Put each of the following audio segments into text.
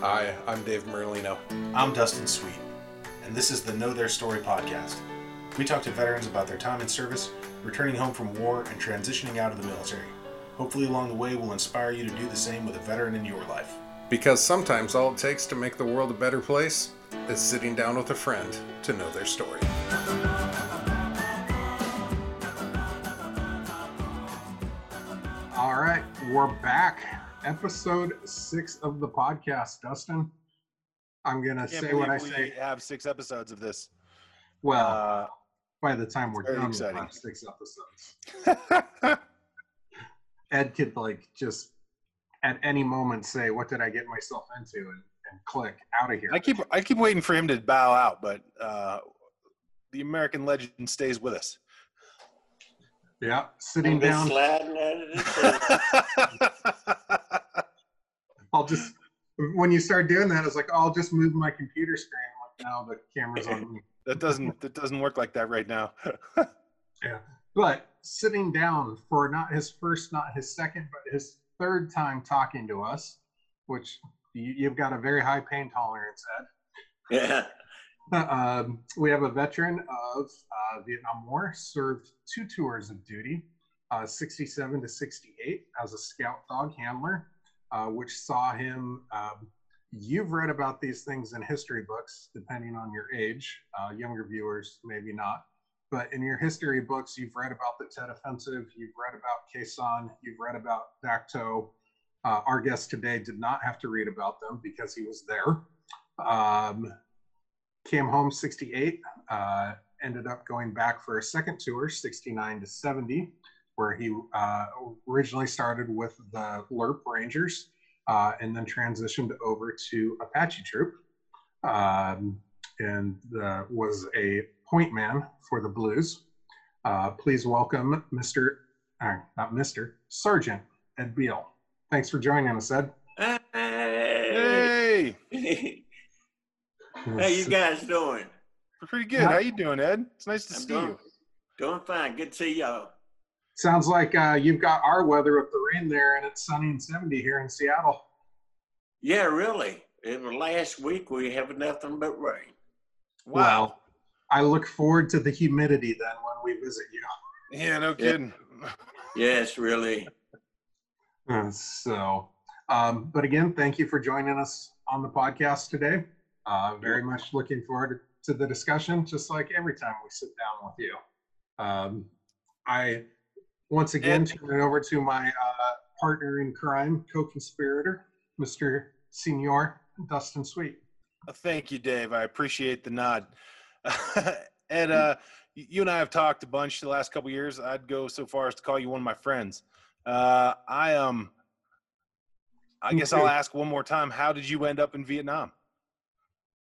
Hi, I'm Dave Merlino. I'm Dustin Sweet, and this is the Know Their Story podcast. We talk to veterans about their time in service, returning home from war, and transitioning out of the military. Hopefully, along the way, we'll inspire you to do the same with a veteran in your life. Because sometimes all it takes to make the world a better place is sitting down with a friend to know their story. All right, we're back. Episode six of the podcast. Dustin, I'm gonna Can't say what I say. we have six episodes of this. Well, Uh, by the time we're very done, we'll have six episodes. Ed could like just at any moment say, "What did I get myself into?" and, and click out of here. I keep I keep waiting for him to bow out, but uh, the American legend stays with us. yeah, sitting I'm down. sliding out of this. I'll just when you start doing that, it's like I'll just move my computer screen. Like now the camera's on me. that doesn't that doesn't work like that right now. Yeah, but sitting down for not his first, not his second, but his third time talking to us, which you, you've got a very high pain tolerance, yeah. Ed. Um, we have a veteran of uh, Vietnam War, served two tours of duty, uh, 67 to 68 as a scout dog handler, uh, which saw him. Um, you've read about these things in history books, depending on your age. Uh, younger viewers, maybe not. But in your history books, you've read about the Tet Offensive, you've read about Sanh, you've read about Dak To. Uh, our guest today did not have to read about them because he was there. Um, came home 68, uh, ended up going back for a second tour, 69 to 70, where he uh, originally started with the LRRP Rangers uh, and then transitioned over to Apache Troop um, and uh, was a point man for the Blues. Uh, please welcome Mr. Uh, not Mr. Sergeant Ed Beal. Thanks for joining us, Ed. Hey. hey, How you guys doing? we're pretty good. How you doing, Ed? It's nice to I'm see doing, you. doing fine. Good to see y'all. Sounds like uh, you've got our weather with the rain there, and it's sunny and 70 here in Seattle. Yeah, really. In the last week, we have nothing but rain. Wow. Well, I look forward to the humidity then when we visit you. Yeah, no kidding. Yes, really. Uh, So, um, but again, thank you for joining us on the podcast today. Uh, very much looking forward to the discussion, just like every time we sit down with you. Um, I once again And- turn it over to my uh, partner in crime, co-conspirator, Mr. Senior Dustin Sweet. Uh, Thank you, Dave. I appreciate the nod. and uh, you and I have talked a bunch the last couple years. I'd go so far as to call you one of my friends. Uh, I um, I guess I'll ask one more time. How did you end up in Vietnam?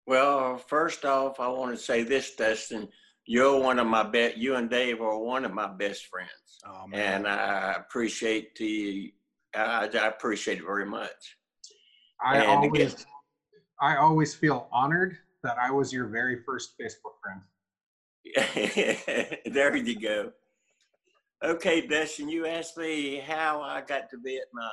Well, first off, I want to say this, Dustin. You're one of my best. You and Dave are one of my best friends, Oh and I appreciate the. I, I appreciate it very much. I And always, again- I always feel honored that I was your very first Facebook friend. there you go. Okay, Dustin, you asked me how I got to Vietnam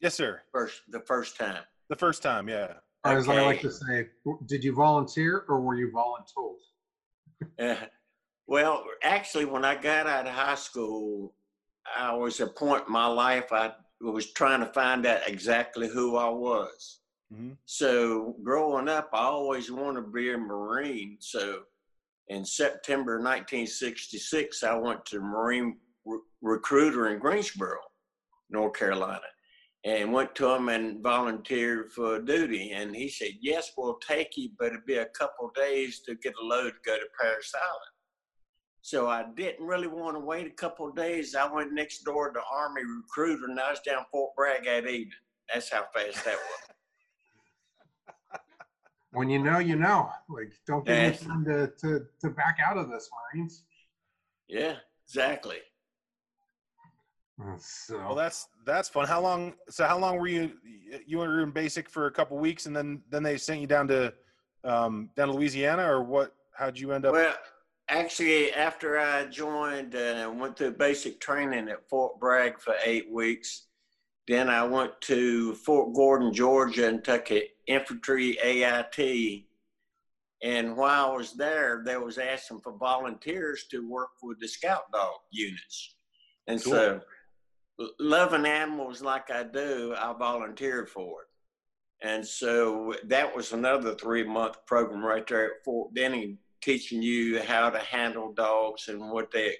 yes, sir. first the first time. The first time, yeah. Or as I like to say, did you volunteer or were you voluntold? Uh, well, actually, when I got out of high school, I was at a point in my life I was trying to find out exactly who I was. Mhm. So growing up, I always wanted to be a Marine. So in September 1966, I went to Marine re- recruiter in Greensboro, North Carolina, and went to him and volunteered for duty. And he said, "Yes, we'll take you, but it'd be a couple days to get a load to go to Parris Island." So I didn't really want to wait a couple of days. I went next door to the Army recruiter, and I was down Fort Bragg at evening. That's how fast that was. When you know, you know. Like, don't me time to, to, to back out of this, Marines. Yeah, exactly. Uh, So, Well, that's that's fun. How long? So, how long were you? You were in basic for a couple weeks, and then then they sent you down to um, down to Louisiana, or what? How'd you end up? Well, actually, after I joined and went through basic training at Fort Bragg for eight weeks, Then I went to Fort Gordon, Georgia, and took an infantry AIT. And while I was there, they was asking for volunteers to work with the scout dog units. And Cool. so, l- loving animals like I do, I volunteered for it. And so that was another three month program right there at Fort Benning, teaching you how to handle dogs and what they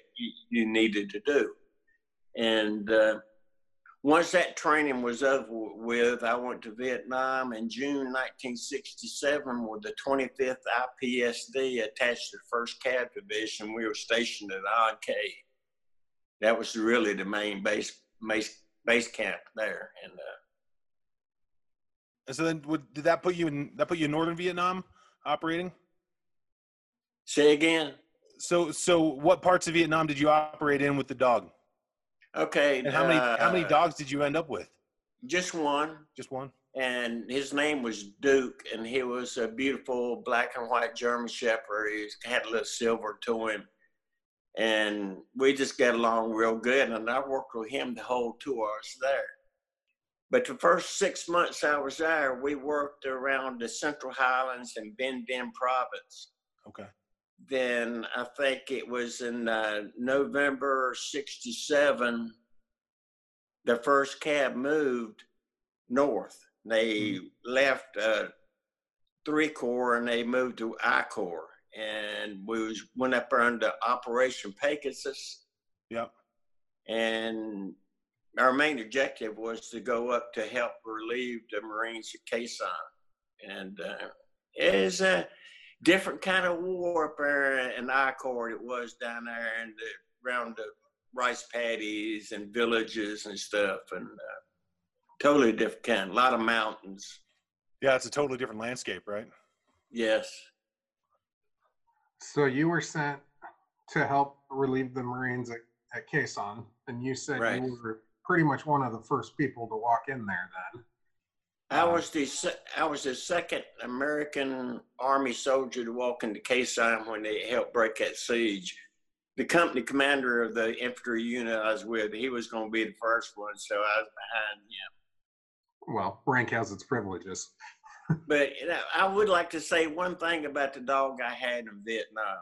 you, needed to do. And uh, once that training was over with, I went to Vietnam in June 1967 with the 25th IPSD attached to the 1st Cav Division. We were stationed at An Khe. That was really the main base base, base camp there. And uh, And so then, would, did that put you in? That put you in northern Vietnam operating? say again. So, so what parts of Vietnam did you operate in with the dog? Okay. And how many how many uh, dogs did you end up with? Just one. Just one. and his name was Duke, and he was a beautiful black and white German Shepherd. He had a little silver to him, and we just got along real good. And I worked with him the whole two hours there. But the first six months I was there, we worked around the Central Highlands and Binh Dinh Province. Okay. Then I think it was in uh, November '67. The first Cav moved north. They left uh, three corps and they moved to I corps, and we was went up there under Operation Pegasus. Yep. And our main objective was to go up to help relieve the Marines at Khe Sanh, and uh, it is a different kind of war up there in I corps. It was down there and the, around the rice paddies and villages and stuff, and uh, totally different kind. A lot of mountains. Yeah, it's a totally different landscape, right? Yes. So you were sent to help relieve the Marines at, at Khe Sanh, and you said Right. you were pretty much one of the first people to walk in there then. I uh, was the se- I was the second American Army soldier to walk into Khe Sanh when they helped break that siege. The company commander of the infantry unit I was with, he was going to be the first one, so I was behind him. Well, rank has its privileges. But you know, I would like to say one thing about the dog I had in Vietnam.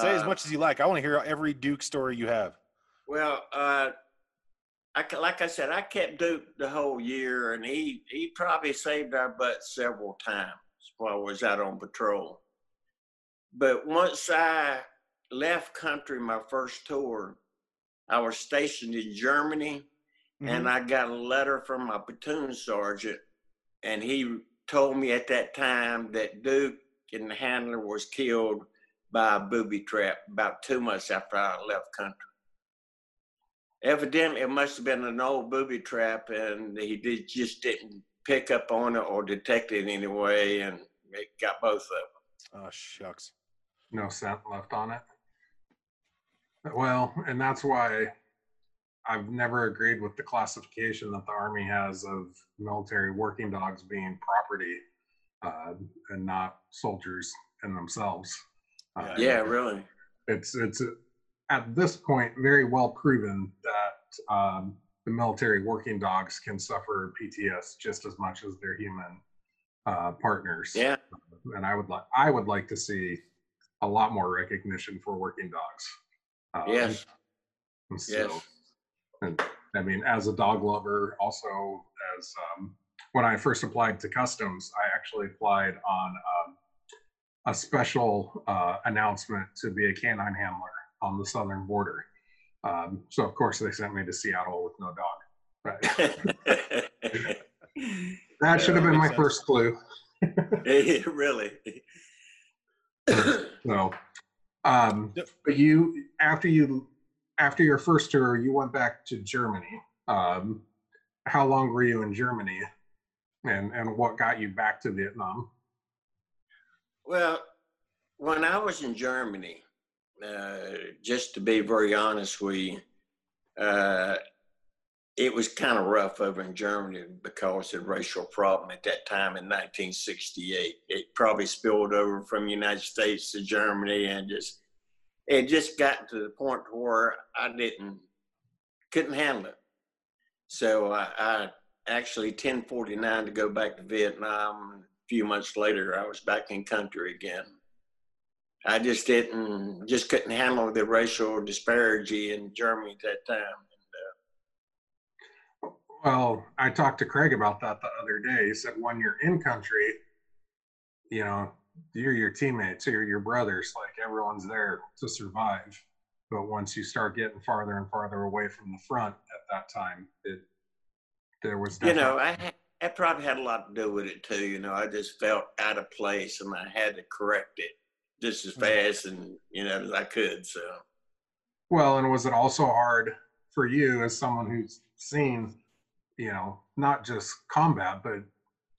Say as Uh, much as you like. I want to hear every Duke story you have. Well, uh, I, like I said, I kept Duke the whole year, and he he probably saved our butts several times while I was out on patrol. But once I left country, my first tour, I was stationed in Germany, and I got a letter from my platoon sergeant, and he told me at that time that Duke and the handler was killed by a booby trap about two months after I left country. Evidently, it must have been an old booby trap, and he did, just didn't pick up on it or detect it anyway, and it got both of them. oh shucks. No scent left on it. Well, and that's why I've never agreed with the classification that the Army has of military working dogs being property uh, and not soldiers in themselves. Uh, Yeah, really. it's it's uh, at this point very well proven that um, the military working dogs can suffer PTS just as much as their human uh, partners. Yeah, and I would like I would like to see a lot more recognition for working dogs. Um, yes, so, yes. I mean, as a dog lover, also as um, when I first applied to customs, I actually applied on um, a special uh, announcement to be a canine handler on the southern border. Um, so of course they sent me to Seattle with no dog. That should have been my sense. first clue. really. So, um, but you after you after your first tour, you went back to Germany. Um, how long were you in Germany, and and what got you back to Vietnam? Well, when I was in Germany, uh, just to be very honest with you, uh, it was kind of rough over in Germany because of the racial problem at that time in 1968. It probably spilled over from the United States to Germany and just it just got to the point where I didn't couldn't handle it. So I, I actually 1049 to go back to Vietnam. A few months later, I was back in country again. I just didn't, just couldn't handle the racial disparity in Germany at that time. Uh, well, I talked to Craig about that the other day. He said when you're in country, you know, you're your teammates, you're your brothers, like everyone's there to survive. But once you start getting farther and farther away from the front at that time, it there was you know I I probably had a lot to do with it too. You know, I just felt out of place and I had to correct it just as mm. fast and you know as I could. So. Well, and was it also hard for you as someone who's seen, you know, not just combat, but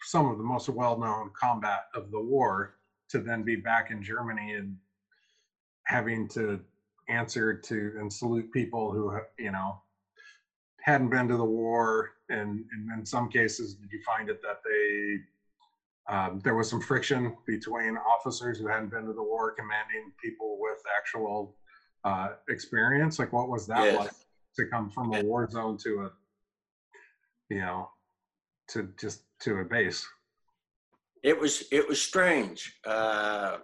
some of the most well-known combat of the war to then be back in Germany and having to answer to and salute people who you know hadn't been to the war and, and in some cases did you find it that they um, there was some friction between officers who hadn't been to the war commanding people with actual uh, experience like what was that yes. like to come from a war zone to a you know to just to a base it was it was strange. Uh,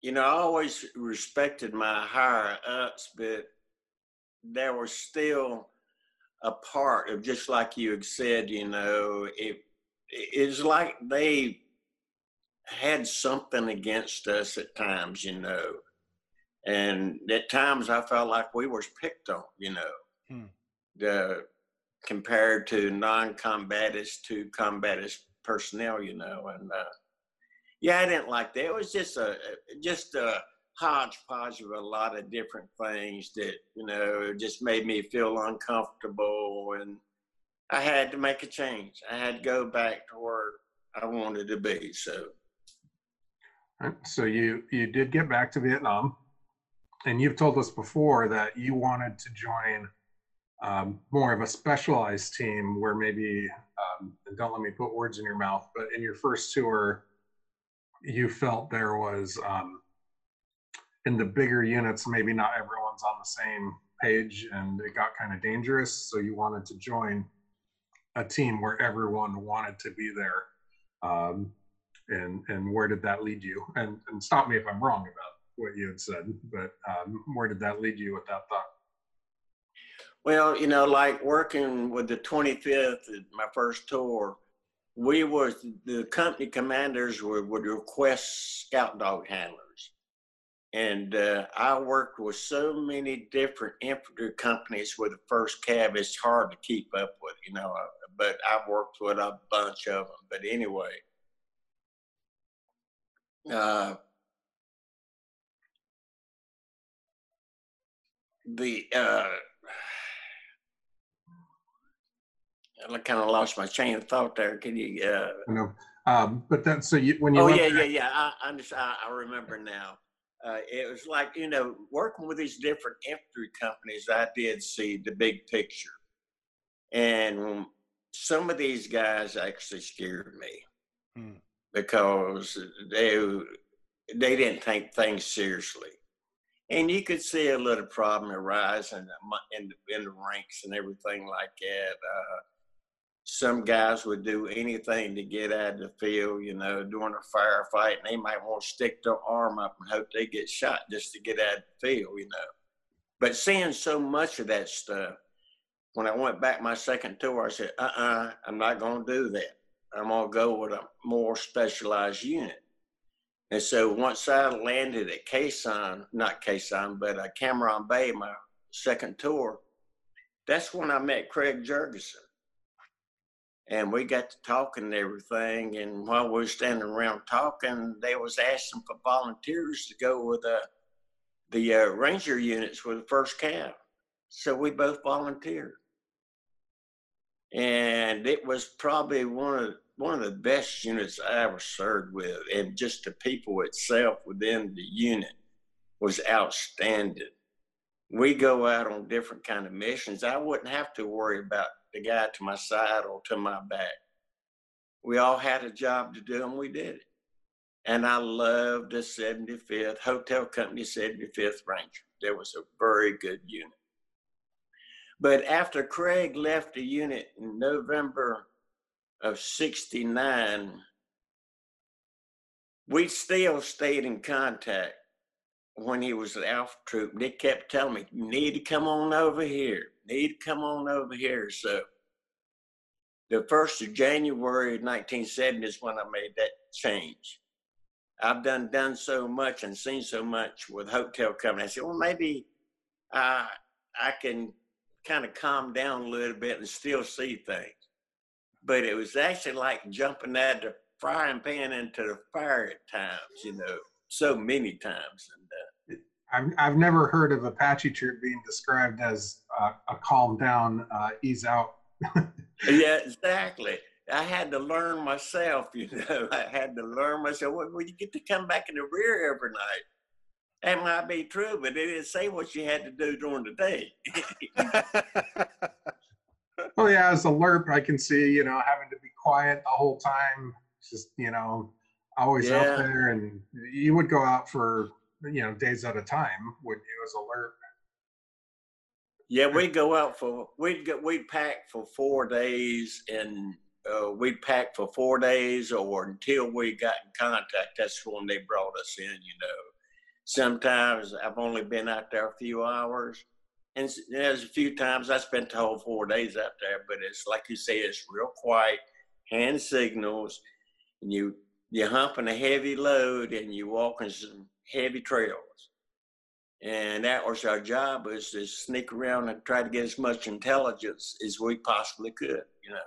you know, I always respected my higher ups, but there was still a part of just like you had said. You know, it it's like they had something against us at times. You know, and at times I felt like we were picked on. You know, hmm. the compared to non-combatists to combatants personnel, you know. And uh, yeah, I didn't like that. It was just a just a hodgepodge of a lot of different things that you know just made me feel uncomfortable, and I had to make a change. I had to go back to where I wanted to be. So. So you you did get back to Vietnam, and you've told us before that you wanted to join um, more of a specialized team where maybe um, don't let me put words in your mouth but in your first tour you felt there was um, in the bigger units maybe not everyone's on the same page and it got kind of dangerous so you wanted to join a team where everyone wanted to be there um, and and where did that lead you? And and stop me if i'm wrong about what you had said but um, where did that lead you with that thought well, you know, like working with the 25th, my first tour, we were the company commanders would, would request scout dog handlers. And uh, I worked with so many different infantry companies with the first cav, it's hard to keep up with, you know. But I've worked with a bunch of them. But anyway, uh, the uh, I kind of lost my chain of thought there. Can you? Uh, no, um, but then so you when you. Oh yeah, yeah, yeah. I I, just, I, I remember now. Uh, it was like you know working with these different infantry companies. I did see the big picture, and some of these guys actually scared me hmm. because they they didn't take things seriously and you could see a little problem arise in the, in the, in the ranks and everything like that. Uh, some guys would do anything to get out of the field, you know, during a firefight, and they might want to stick their arm up and hope they get shot just to get out of the field, you know. But seeing so much of that stuff, when I went back my second tour, I said, uh uh-uh, uh, i am not going to do that. I'm going to go with a more specialized unit. And so once I landed at Sanh, not Sanh, but uh, Cam Ranh Bay, my second tour, that's when I met Craig Jurgensen and we got to talking and everything. And while we were standing around talking, they was asking for volunteers to go with uh, the uh, ranger units for the first camp. So we both volunteered, and it was probably one of one of the best units I ever served with, and just the people itself within the unit was outstanding. We go out on different kind of missions. I wouldn't have to worry about the guy to my side or to my back. We all had a job to do and we did it. And I loved the 75th Hotel Company 75th Ranger. There was a very good unit. But after Craig left the unit in November of 69, we still stayed in contact when he was at Alpha Troop. They kept telling me, you need to come on over here, need to come on over here. So the first of January of 1970 is when I made that change. I've done done so much and seen so much with hotel company. I said, well, maybe uh, I can kind of calm down a little bit and still see things. But it was actually like jumping out the frying pan into the fire at times, you know, so many times. And I've, I've never heard of Apache Troop being described as uh, a calm down, uh, ease out. yeah, exactly. I had to learn myself, you know. I had to learn myself. Well, you get to come back in the rear every night. That might be true, but they didn't say what you had to do during the day. well, yeah, as a LRRP, I can see, you know, having to be quiet the whole time, just, you know, always yeah. out there. And you would go out for, you know, days at a time, would you, as a LRRP? Yeah, we'd go out for we'd get we'd pack for four days and uh, we'd pack for four days or until we got in contact. That's when they brought us in, you know. Sometimes I've only been out there a few hours, and there's a few times I spent the whole four days out there. But it's like you say, it's real quiet, hand signals, and you you're humping a heavy load and you're walking some heavy trails. And that was our job was to sneak around and try to get as much intelligence as we possibly could, you know.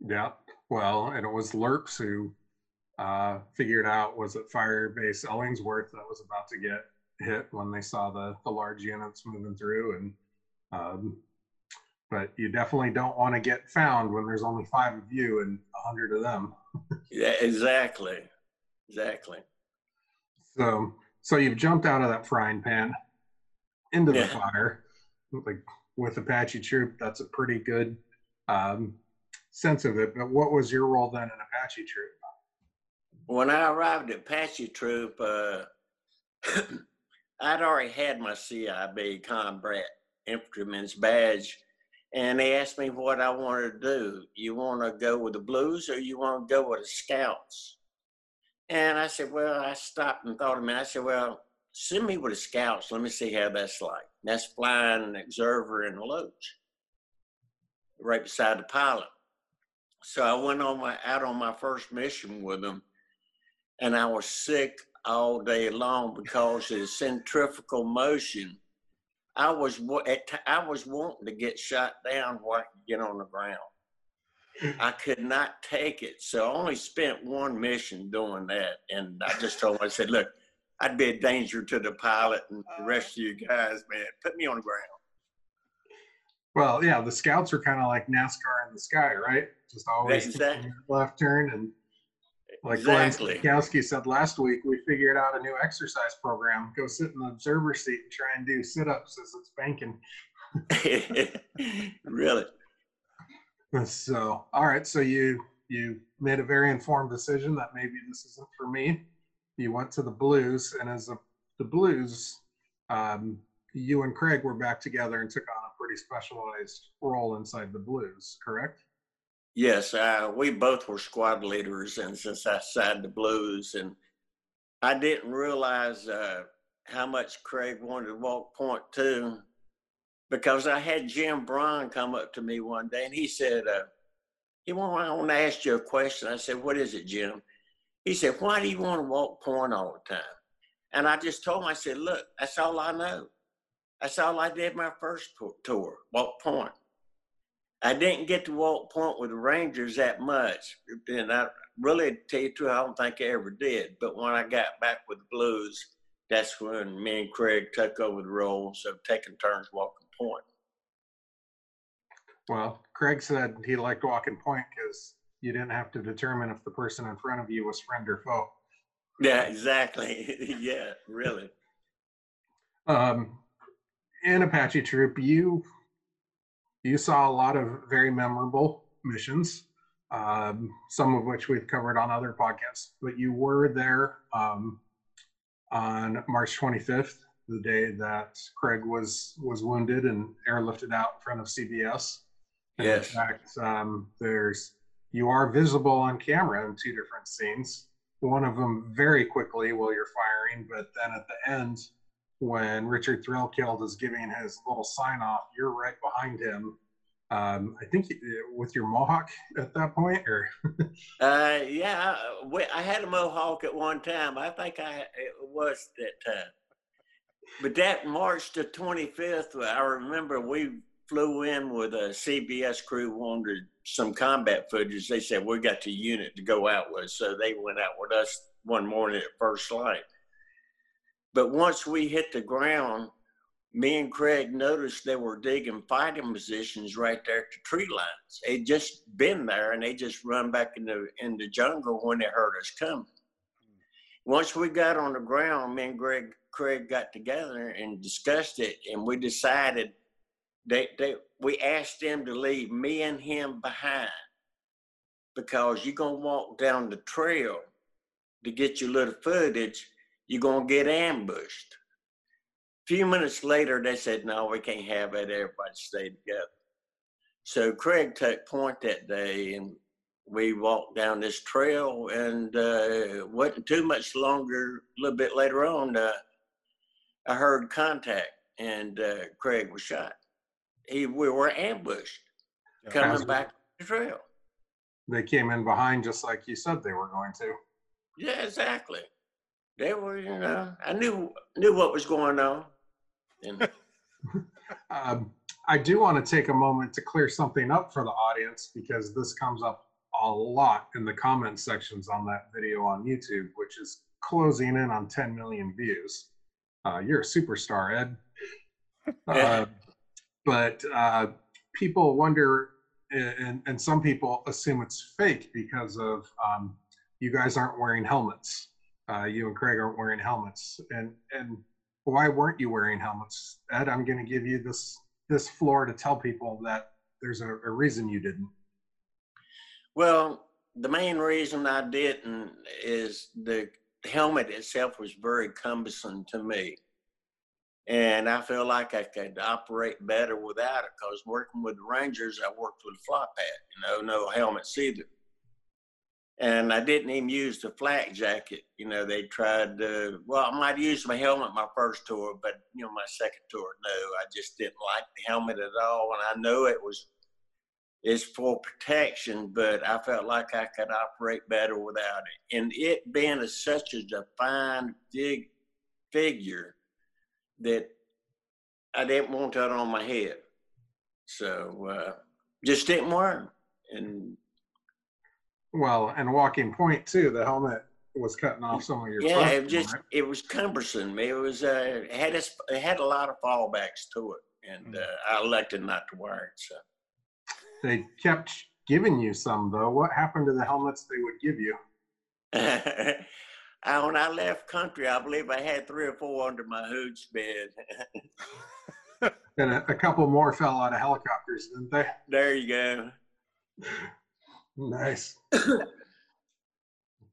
Yeah. Well, and it was LRRPs who uh, figured out was it Firebase Illingworth that was about to get hit when they saw the the large units moving through, and um, but you definitely don't want to get found when there's only five of you and a hundred of them. yeah, exactly, exactly. So, so you've jumped out of that frying pan into the yeah. fire, like with Apache Troop. That's a pretty good um, sense of it. But what was your role then in Apache Troop? When I arrived at Apache Troop, uh, I'd already had my CIB combat infantryman's badge, and they asked me what I wanted to do. You want to go with the Blues or you want to go with the Scouts? And I said, well, I stopped and thought a minute. I said, well, send me with the Scouts. Let me see how that's like. That's flying an observer in the Loach, right beside the pilot. So I went on my out on my first mission with them, and I was sick all day long because of the centrifugal motion. I was I was wanting to get shot down where I could get on the ground. I could not take it, so I only spent one mission doing that. And I just told him, I said, "Look, I'd be a danger to the pilot and the uh. rest of you guys, man. Put me on the ground." Well, yeah, the scouts are kind of like NASCAR in the sky, right? Just always exactly. left turn and like exactly. Glenn Sikowski said last week, we figured out a new exercise program. Go sit in the observer seat and try and do sit-ups as it's banking. really? So, all right. So you you made a very informed decision that maybe this isn't for me. You went to the Blues, and as a, the Blues, um, you and Craig were back together and took on a pretty specialized role inside the Blues, correct? Yes, uh, we both were squad leaders, and since I signed the Blues, and I didn't realize uh, how much Craig wanted to walk point too, because I had Jim Brown come up to me one day, and he said, uh, "He I want to ask you a question." I said, "What is it, Jim?" He said, "Why do you want to walk point all the time?" And I just told him, I said, "Look, that's all I know. That's all I did my first tour, walk point. I didn't get to walk point with the Rangers that much. And I really tell you the truth, I don't think I ever did. But when I got back with the Blues, that's when me and Craig took over the role of taking turns walking point. Well, Craig said he liked walking point because you didn't have to determine if the person in front of you was friend or foe. Yeah, exactly. yeah, really. Um, in Apache Troop, you you saw a lot of very memorable missions, um, some of which we've covered on other podcasts. But you were there um, on March 25th, the day that Craig was was wounded and airlifted out in front of CBS. And Yes. In fact, um, there's you are visible on camera in two different scenes. One of them very quickly while you're firing, but then at the end, when Richard Threlkeld is giving his little sign off, you're right behind him. Um, I think with your mohawk at that point, or Uh, yeah, I, I had a mohawk at one time. I think I it was that time. But that March the 25th, I remember we flew in with a CBS crew, wanted some combat footage. They said we got the unit to go out with, so they went out with us one morning at first light. But once we hit the ground, me and Craig noticed they were digging fighting positions right there at the tree lines. They'd just been there and they just run back in the in the jungle when they heard us coming. Once we got on the ground, me and Greg Craig got together and discussed it, and we decided they they we asked them to leave me and him behind because you're gonna walk down the trail to get your little footage, you're gonna get ambushed few minutes later, they said, no, we can't have it. Everybody stay together. So Craig took point that day and we walked down this trail and uh, wasn't too much longer, a little bit later on, uh, I heard contact and uh, Craig was shot. He, we were ambushed Yeah. coming As- back the trail. they came in behind just like you said they were going to. Yeah, exactly. They were, you know, I knew knew what was going on. And Um, I do want to take a moment to clear something up for the audience because this comes up a lot in the comment sections on that video on YouTube, which is closing in on 10 million views. Uh, you're a superstar, Ed. Uh, but uh, people wonder, and, and some people assume it's fake because of um, you guys aren't wearing helmets. Uh, you and Craig aren't wearing helmets, and and why weren't you wearing helmets? Ed, I'm going to give you this this floor to tell people that there's a, a reason you didn't. Well, the main reason I didn't is the helmet itself was very cumbersome to me. And I feel like I could operate better without it because working with the Rangers, I worked with a flat pad, you know, no helmets either. And I didn't even use the flak jacket. You know, they tried to, well, I might use my helmet my first tour, but, you know, my second tour, no, I just didn't like the helmet at all. And I know it was is for protection, but I felt like I could operate better without it. And it being a, such a defined big figure that I didn't want that on my head. So uh, just didn't 'em. And Well, and walking point too, the helmet was cutting off some of your. yeah, it just right? it was cumbersome. It was uh, it had a, it had a lot of fallbacks to it, and uh, I elected not to wear it. So. They kept giving you some though. What happened to the helmets they would give you? I, when I left country, I believe I had three or four under my hooch bed. And a, a couple more fell out of helicopters, didn't they? there you go. Nice.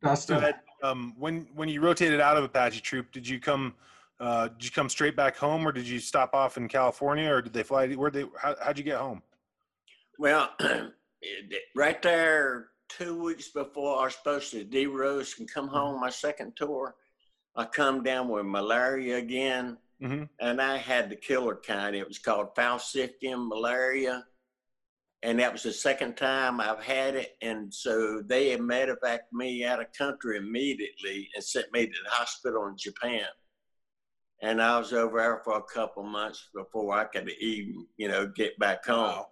Dustin, So, um, when when you rotated out of Apache Troop, did you come uh, did you come straight back home, or did you stop off in California, or did they fly? Where they? How, how'd you get home? Well, right there, two weeks before I was supposed to DEROS and come home my second tour, I come down with malaria again, hmm and I had the killer kind. It was called falciparum malaria, and that was the second time I've had it. And so they had medevaced me out of country immediately and sent me to the hospital in Japan. And I was over there for a couple months before I could even, you know, get back home. Wow.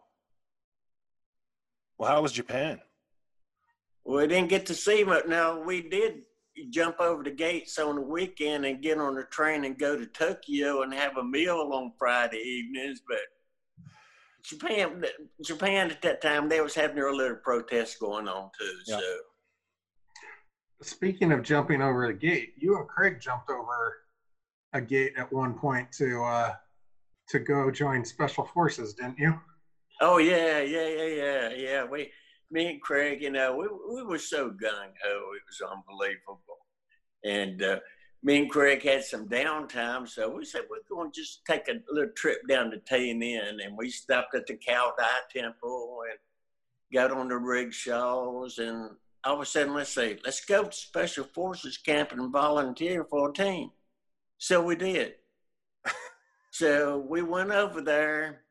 Well, how was Japan? Well, we didn't get to see much. Now we did jump over the gates on the weekend and get on the train and go to Tokyo and have a meal on Friday evenings. But Japan, Japan at that time, they was having their little protests going on too. Yeah. So speaking of jumping over a gate, you and Craig jumped over a gate at one point to uh, to go join special forces, didn't you? Oh yeah, yeah, yeah, yeah, yeah. We, me and Craig, you know, we we were so gung ho, it was unbelievable. And uh, me and Craig had some downtime, so we said we're going to just take a little trip down to Tay and we stopped at the Cao Dai Temple and got on the rickshaws, and all of a sudden, let's say, let's go to Special Forces Camp and volunteer for a team. So we did. so we went over there,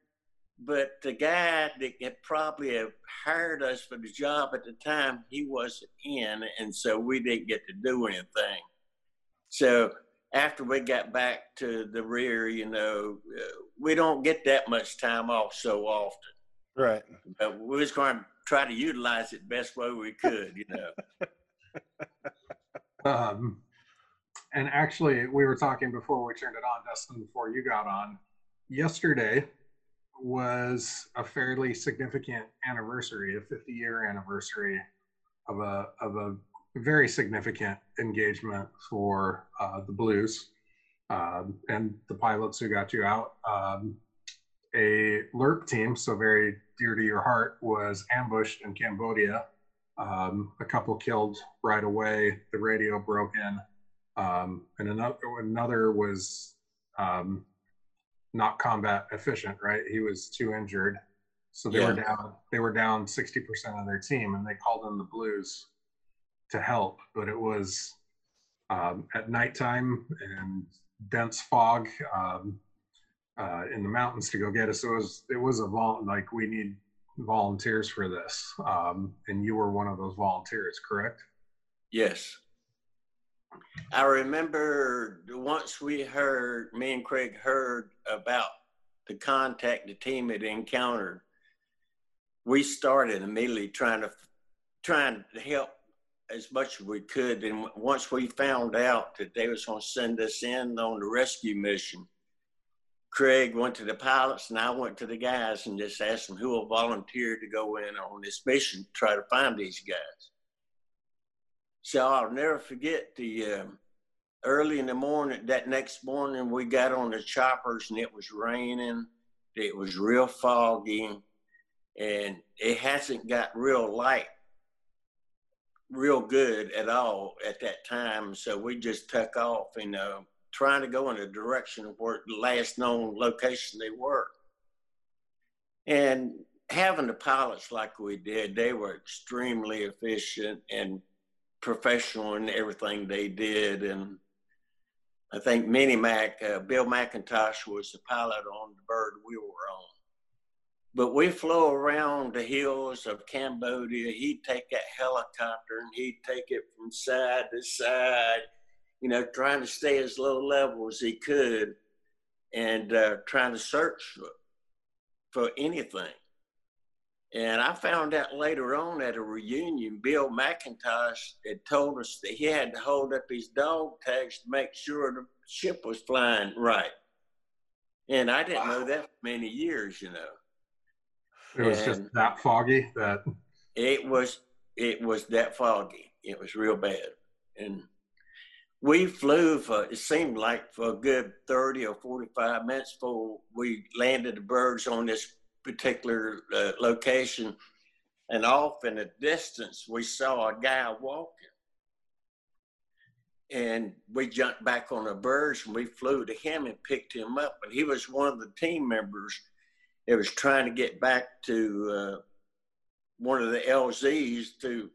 but the guy that had probably have hired us for the job at the time, he wasn't in, and so we didn't get to do anything. So after we got back to the rear, you know, uh, we don't get that much time off so often. Right. But we was going to try to utilize it best way we could, you know. um, and actually, we were talking before we turned it on, Dustin, before you got on. Yesterday was a fairly significant anniversary, a 50 year anniversary of a of a very significant engagement for uh, the Blues um, and the pilots who got you out. Um, a LRRP team, so very dear to your heart, was ambushed in Cambodia. Um, a couple killed right away. The radio broke in, um, and another another was um, not combat efficient. Right, he was too injured, so they yeah. were down. They were down sixty percent of their team, and they called in the Blues to help. But it was um, at nighttime and dense fog. Um, uh, in the mountains to go get us. It was it was a vol like we need volunteers for this, um, and you were one of those volunteers, correct? Yes. I remember once we heard, me and Craig heard about the contact the team had encountered. We started immediately trying to trying to help as much as we could. And once we found out that they was going to send us in on the rescue mission, Craig went to the pilots and I went to the guys and just asked them who will volunteer to go in on this mission to try to find these guys. So I'll never forget the um, early in the morning, that next morning, we got on the choppers and it was raining. It was real foggy and it hasn't got real light real good at all at that time. So we just took off and uh, trying to go in a direction of where the last known location they were. And having the pilots like we did, they were extremely efficient and professional in everything they did. And I think Minnie Mac, uh, Bill McIntosh was the pilot on the bird we were on. But we flew around the hills of Cambodia. He'd take that helicopter and he'd take it from side to side you know, trying to stay as low level as he could and uh, trying to search for, for anything. And I found out later on at a reunion, Bill McIntosh had told us that he had to hold up his dog tags to make sure the ship was flying right. And I didn't wow. know that for many years, you know. It was and just that foggy that it was it was that foggy. It was real bad. And we flew for it seemed like for a good 30 or 45 minutes before we landed the birds on this particular uh, location and off in the distance we saw a guy walking and we jumped back on the birds and we flew to him and picked him up and he was one of the team members that was trying to get back to uh, one of the lzs to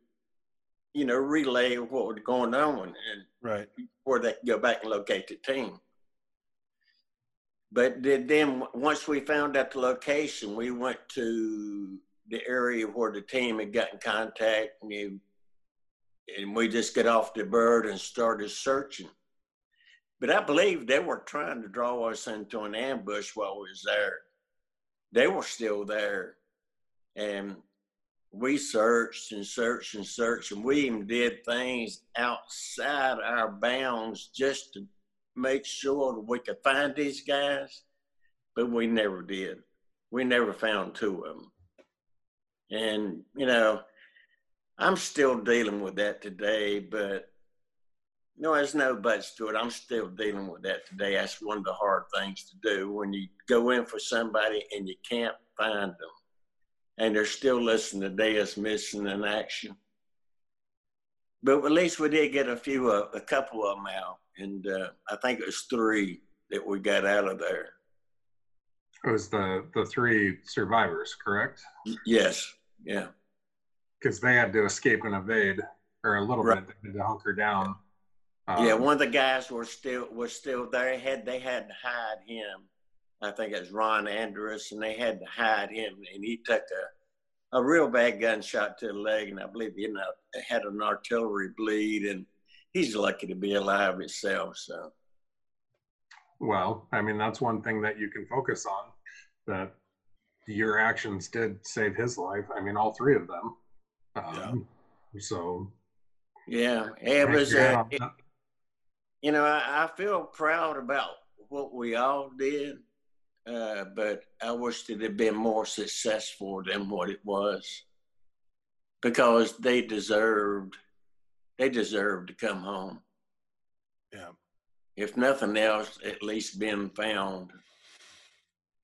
you know, relay what was going on and right before they could go back and locate the team. But then once we found out the location, we went to the area where the team had gotten contact and, you, and we just got off the bird and started searching. But I believe they were trying to draw us into an ambush while we was there. They were still there. And we searched and searched and searched, and we even did things outside our bounds just to make sure that we could find these guys, but we never did. We never found two of them. And, you know, I'm still dealing with that today, but no, there's no buts to it. I'm still dealing with that today. That's one of the hard things to do when you go in for somebody and you can't find them and they're still listed today as missing in action. but at least we did get a few, uh, a couple of them out, and uh, I think it was three that we got out of there. It was the the three survivors, correct? Yes, yeah, Because they had to escape and evade, or a little Right. bit. They had to hunker down. Um, yeah. One of the guys was still was still there. Had they had to hide him. I think it was Ron Andrus, and they had to hide him, and he took a a real bad gunshot to the leg, and I believe he ended up- had an artillery bleed, and he's lucky to be alive himself. So. Well, I mean, that's one thing that you can focus on. That your actions did save his life. I mean, all three of them. Um, So Yeah, it was. Uh, you know, I, I feel proud about what we all did, uh, but I wish it had been more successful than what it was, because they deserved, they deserved to come home. Yeah. If nothing else, at least being found.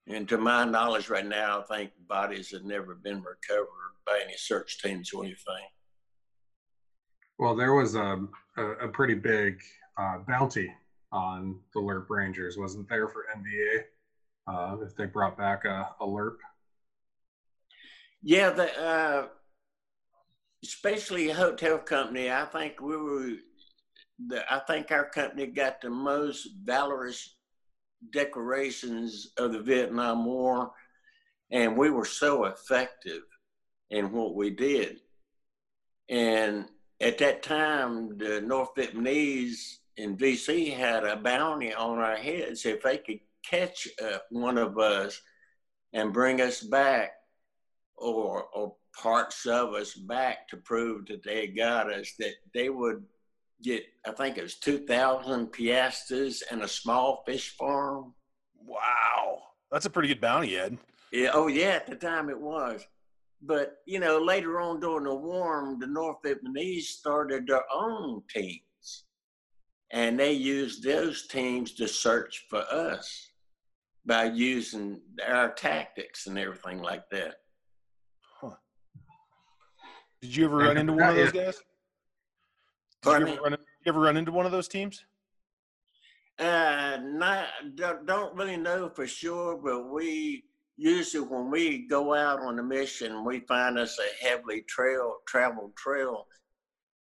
And to my knowledge, right now, I think bodies have never been recovered by any search teams or anything. Well, there was a, a, a pretty big uh, bounty on the LRRP Rangers, wasn't there, for NVA? Uh, if they brought back a, a LRRP. Yeah, the uh, especially hotel company. I think we were. The, I think our company got the most valorous decorations of the Vietnam War, and we were so effective in what we did. And at that time, the North Vietnamese in VC had a bounty on our heads if they could catch uh, one of us and bring us back or or parts of us back to prove that they got us that they would get I think it was two thousand piastres and a small fish farm. Wow. That's a pretty good bounty, Ed. Yeah, oh yeah, at the time it was. But you know, later on during the war, the North Vietnamese started their own teams, and they used those teams to search for us by using our tactics and everything like that. Huh. Did you ever run into one of those guys? Did you ever, run, you ever run into one of those teams? Uh, don't, don't really know for sure, but we usually when we go out on a mission, we find us a heavily trail traveled trail.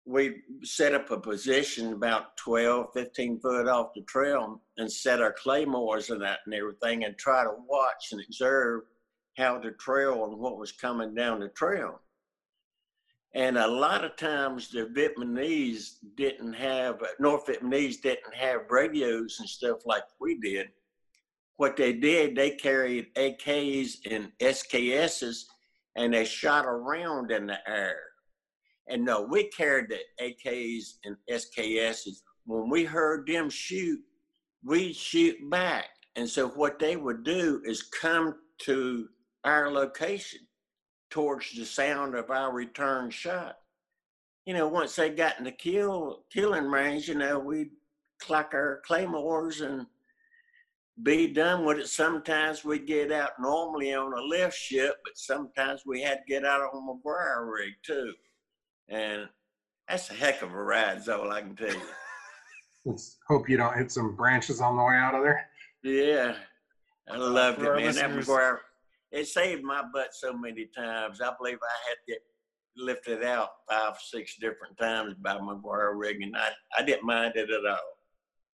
We set up a position about 12, 15 foot off the trail and set our claymores and that and everything and try to watch and observe how the trail and what was coming down the trail. And a lot of times the Vietnamese didn't have, North Vietnamese didn't have radios and stuff like we did. What they did, they carried AKs and SKSs and they shot around in the air. And no, we carried the AKs and SKSs. When we heard them shoot, we shoot back. And so what they would do is come to our location towards the sound of our return shot. You know, once they got in the kill killing range, you know, we'd clock our claymores and be done with it. Sometimes we get out normally on a lift ship, but sometimes we had to get out on a McGuire rig too. And that's a heck of a ride, is all I can tell you. Let's hope you don't hit some branches on the way out of there. Yeah, I uh, loved for it, man. That listeners- McGuire, it saved my butt so many times. I believe I had to get lifted out five, six different times by McGuire rig, and I, I didn't mind it at all.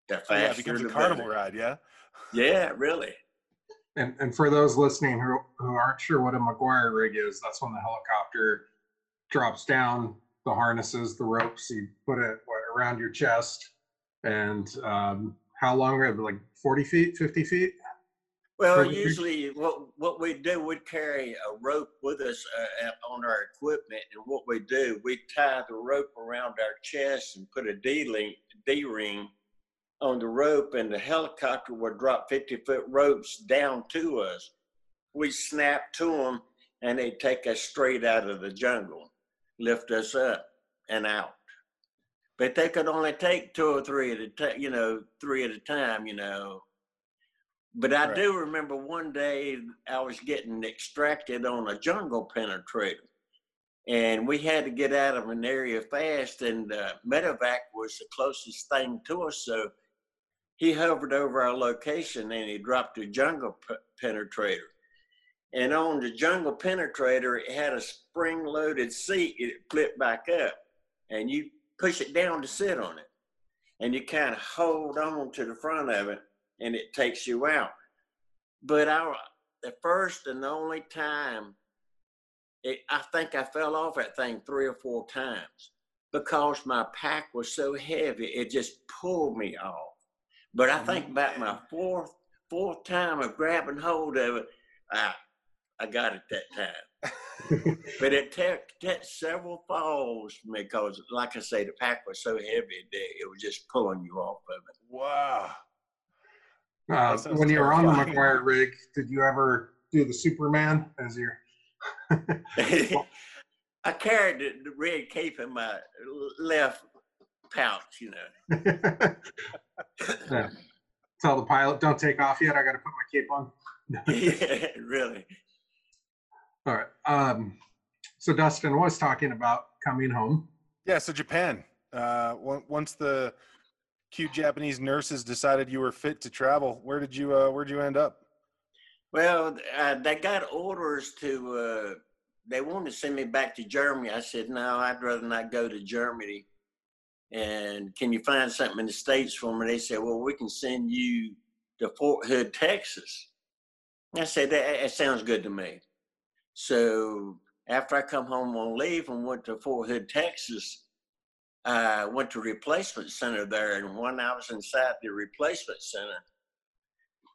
The Oh, yeah, it becomes a the carnival better. ride, yeah? Yeah, really. And, and for those listening who, who aren't sure what a McGuire rig is, that's when the helicopter drops down the harnesses, the ropes, you put it around your chest. And um, how long? Like 40 feet, 50 feet? Well, usually what what we do, we'd carry a rope with us uh, on our equipment, and what we do, we tie the rope around our chest and put a D link, D ring on the rope, and the helicopter would drop fifty foot ropes down to us. We snap to them, and they take us straight out of the jungle, lift us up and out. But they could only take two or three at a time, you know, three at a time, you know. But I Right. do remember one day I was getting extracted on a jungle penetrator. and we had to get out of an area fast. And uh, medevac was the closest thing to us, so he hovered over our location and he dropped a jungle p- penetrator. And on the jungle penetrator, it had a spring-loaded seat. It flipped back up, and you push it down to sit on it, and you kind of hold on to the front of it, and it takes you out. But our the first and the only time, it, I think I fell off that thing three or four times because my pack was so heavy, it just pulled me off. But I oh, think about my fourth fourth time of grabbing hold of it, I I got it that time. but it took, took several falls for me because, like I say, the pack was so heavy that it was just pulling you off of it. Wow. Uh, That sounds when you were on the terrifying. McGuire rig, did you ever do the Superman as your? I carried the, the red cape in my left pouch, you know. Yeah. Tell the pilot, don't take off yet. I got to put my cape on. yeah, really. All right. Um, so Dustin was talking about coming home. Yeah, so Japan. Uh, once the cute Japanese nurses decided you were fit to travel, where did you uh, where'd you end up? Well, uh, they got orders to, uh, they wanted to send me back to Germany. I said, no, I'd rather not go to Germany. And can you find something in the States for me? They said, well, we can send you to Fort Hood, Texas. I said, that, that sounds good to me. So after I come home on leave and went to Fort Hood, Texas, I went to replacement center there. And when I was inside the replacement center,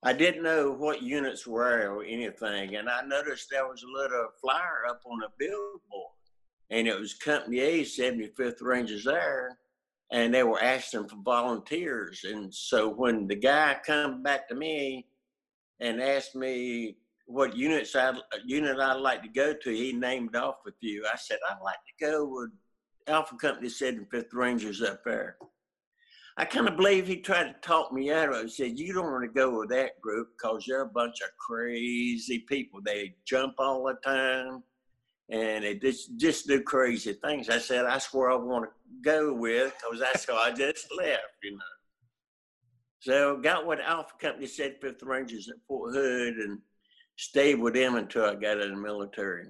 I didn't know what units were or anything, and I noticed there was a little flyer up on a billboard, and it was Company A, 75th Rangers there, and they were asking for volunteers. And so when the guy come back to me and asked me what units I unit I'd like to go to, he named off a few. I said I'd like to go with Alpha Company said fifth Rangers up there. I kind of believe he tried to talk me out of it. He said, You don't want to go with that group because they're a bunch of crazy people. They jump all the time and they just, just do crazy things. I said, That's where I want to go with because that's how I just left, you know. So got what Alpha Company, said Fifth Rangers at Fort Hood and stayed with them until I got in the military.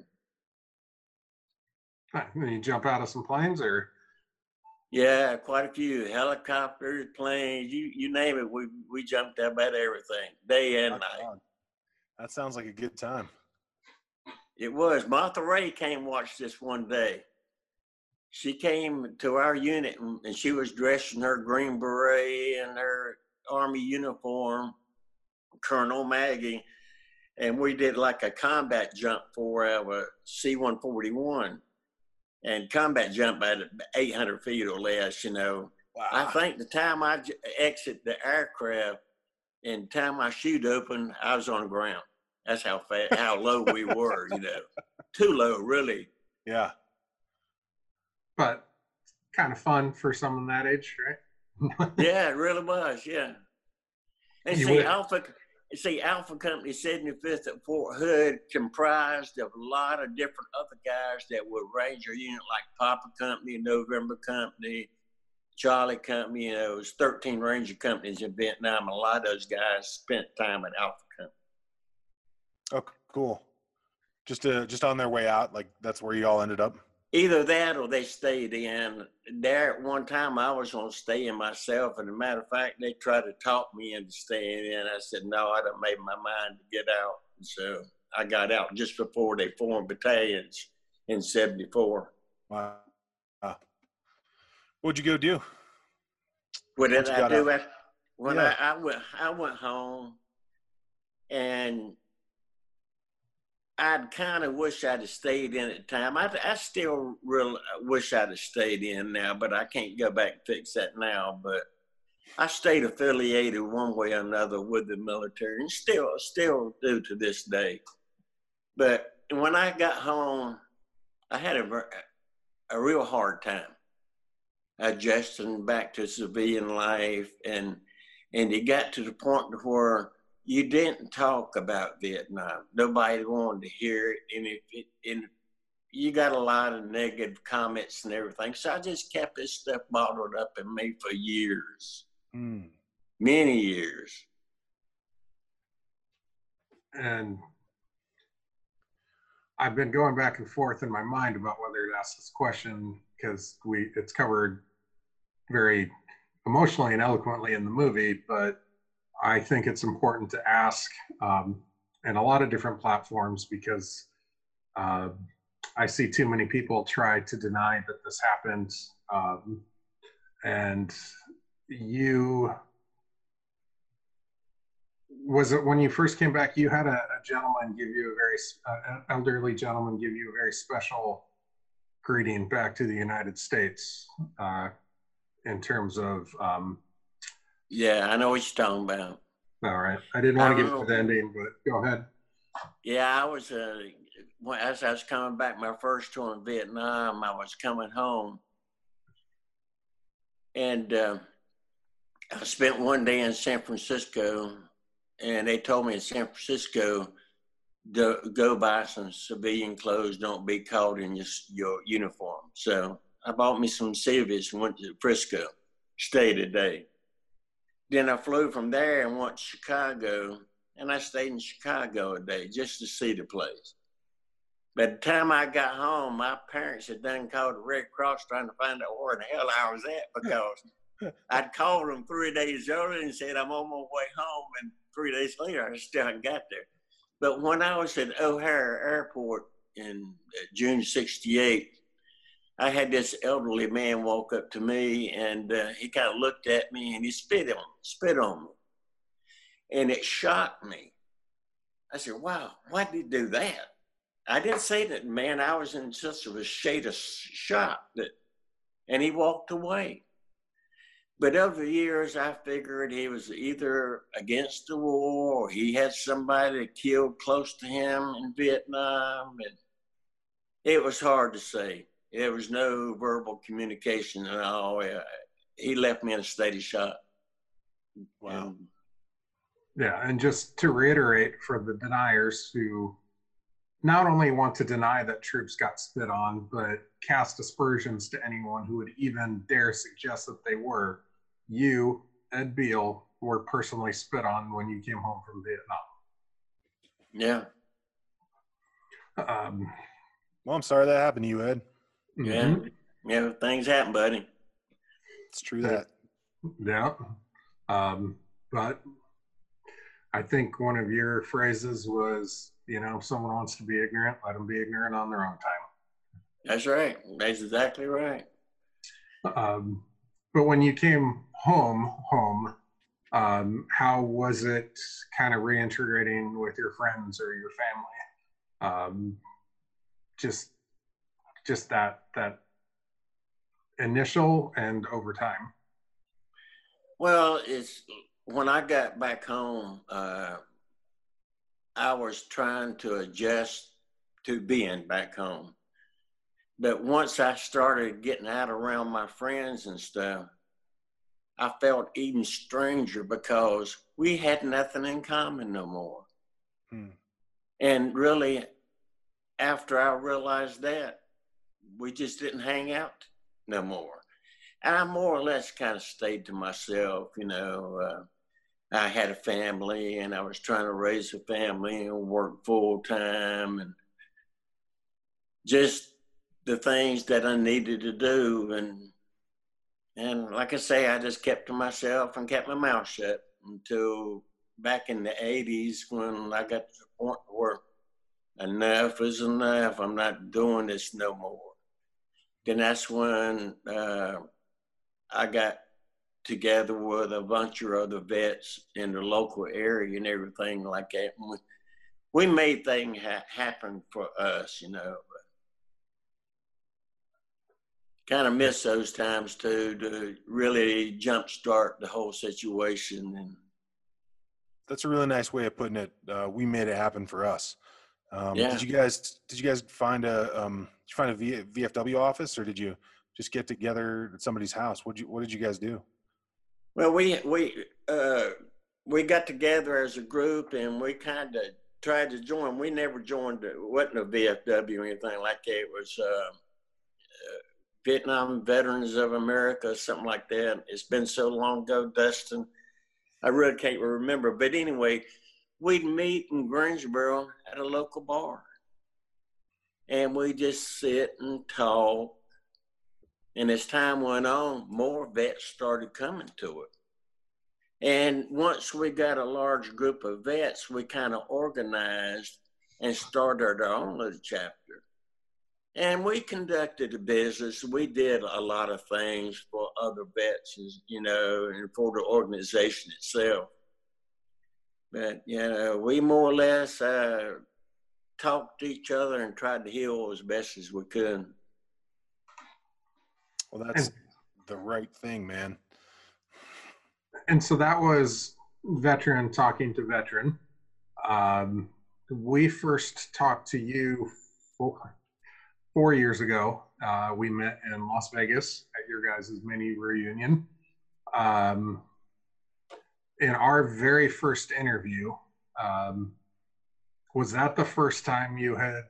Huh, and you jump out of some planes or? Yeah, quite a few helicopters, planes, you you name it. We we jumped up at everything, day and My night. God. That sounds like a good time. It was Martha Raye came watch this one day. She came to our unit and, and she was dressed in her green beret and her army uniform, Colonel Maggie, and we did like a combat jump for our C-141, and combat jump at 800 feet or less. You know, Wow. I think the time I j- exit the aircraft and time my chute opened, I was on the ground. That's how fast, how low we were. You know, too low, really. yeah. But kind of fun for someone that age, right? Yeah, it really was. Yeah. And You see, would- Alpha, see, Alpha Company 75th at Fort Hood comprised of a lot of different other guys that were Ranger unit, like Papa Company, November Company, Charlie Company. You know, it was 13 Ranger companies in Vietnam. A lot of those guys spent time at Alpha Company. Okay, cool. Just uh, just on their way out, like that's where you all ended up. Either that or they stayed in. There at one time, I was going to stay in myself. And a matter of fact, they tried to talk me into staying in. I said, no, I done made my mind to get out. And so I got out just before they formed battalions in 74. Wow. Wow. What'd you go do? What did I do? out. I, when Yeah. I, I went, I went home, and I'd kind of wish I'd have stayed in at the time. I, I still real uh, wish I'd have stayed in now, but I can't go back and fix that now. But I stayed affiliated one way or another with the military, and still, still do to this day. But when I got home, I had a, a real hard time adjusting back to civilian life and and it got to the point where you didn't talk about Vietnam. Nobody wanted to hear it, and if it, and you got a lot of negative comments and everything. So I just kept this stuff bottled up in me for years, Mm. many years. and I've been going back and forth in my mind about whether to ask this question because we it's covered very emotionally and eloquently in the movie, but I think it's important to ask um, in a lot of different platforms because uh, I see too many people try to deny that this happened, um, and you was it when you first came back you had a, a gentleman give you a very uh, an elderly gentleman give you a very special greeting back to the united states uh, in terms of um, Yeah, I know what you're talking about. all right i didn't want to get don't to the ending but go ahead Yeah, I was uh, as I was coming back my first tour in Vietnam. I was coming home, and uh, I spent one day in San Francisco, and they told me in San Francisco go buy some civilian clothes. Don't be caught in your your uniform. So I bought me some civvies and went to Frisco, stayed a day. Then I flew from there and went to Chicago and I stayed in Chicago a day just to see the place. By the time I got home, my parents had done called the Red Cross trying to find out where the hell I was at because I'd called them three days earlier and said I'm on my way home, and three days later I still hadn't got there. But when I was at O'Hare Airport in uh, June '68, I had this elderly man walk up to me, and uh, he kind of looked at me and he spit on spit on me and it shocked me. I said, "Wow, why did he do that?" I didn't say that, man. I was in such a state of shock that, and he walked away. But over the years, I figured he was either against the war or he had somebody killed close to him in Vietnam, and it was hard to say. There was no verbal communication at all. He left me in a state of shock. Wow. And Yeah, and just to reiterate for the deniers who not only want to deny that troops got spit on, but cast aspersions to anyone who would even dare suggest that they were, you, Ed Beal, were personally spit on when you came home from Vietnam. yeah, Um, Well, I'm sorry that happened to you, Ed. Yeah, mhm, yeah. Things happen, buddy. It's true that. Yeah. Um, but I think one of your phrases was, you know, if someone wants to be ignorant, let them be ignorant on their own time. That's right. That's exactly right. Um, but when you came home, home, um, how was it kind of reintegrating with your friends or your family? Um, just, just that that initial and over time. Well, it's when I got back home, uh, I was trying to adjust to being back home. But once I started getting out around my friends and stuff, I felt even stranger because we had nothing in common no more. Hmm. And really, after I realized that, we just didn't hang out no more. And I more or less kind of stayed to myself, you know. Uh, I had a family and I was trying to raise a family and work full time and just the things that I needed to do. And, and like I say, I just kept to myself and kept my mouth shut until back in the 80s when I got to the point where enough is enough. I'm not doing this no more. Then that's when uh, I got together with a bunch of other vets in the local area and everything like that. And we, we made things ha- happen for us, you know. Kind of miss those times too to really jumpstart the whole situation and That's a really nice way of putting it. Uh, we made it happen for us. Um, Yeah. Did you guys? Did you guys find a? Um, you find a v, VFW office, or did you just get together at somebody's house? What you? What did you guys do? Well, we we uh, we got together as a group and we kind of tried to join. We never joined. It wasn't a VFW or anything like that. It was uh, uh, Vietnam Veterans of America, something like that. It's been so long ago, Dustin. I really can't remember. But anyway, we'd meet in Greensboro at a local bar, and we just sit and talk. And as time went on, more vets started coming to it. And once we got a large group of vets, we kind of organized and started our own little chapter. And we conducted a business. We did a lot of things for other vets, you know, and for the organization itself. But, you know, we more or less uh, talked to each other and tried to heal as best as we could. Well, that's the right thing, man and so that was veteran talking to veteran. Um, we first talked to you four, four years ago. Uh, we met in Las Vegas at your guys' mini reunion. Um, in our very first interview, um, was that the first time you had